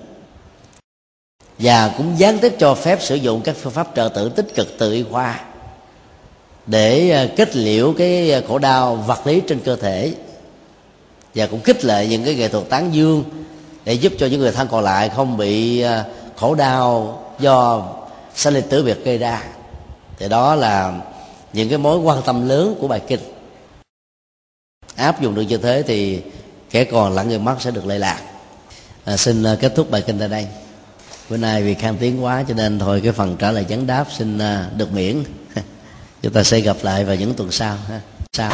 Và cũng gián tiếp cho phép sử dụng các phương pháp trợ tử tích cực từ y khoa để à, kết liễu cái à, khổ đau vật lý trên cơ thể và cũng kích lệ những cái nghệ thuật tán dương để giúp cho những người thân còn lại không bị à, khổ đau do sanh lịch tử biệt gây ra. Thì đó là những cái mối quan tâm lớn của bài kinh. Áp dụng được như thế thì kẻ còn lẫn người mất sẽ được lệ lạc. À, xin à, kết thúc bài kinh tại đây. Bữa nay vì khan tiếng quá cho nên thôi cái phần trả lời vấn đáp xin à, được miễn. Chúng ta sẽ gặp lại vào những tuần sau ha. Sau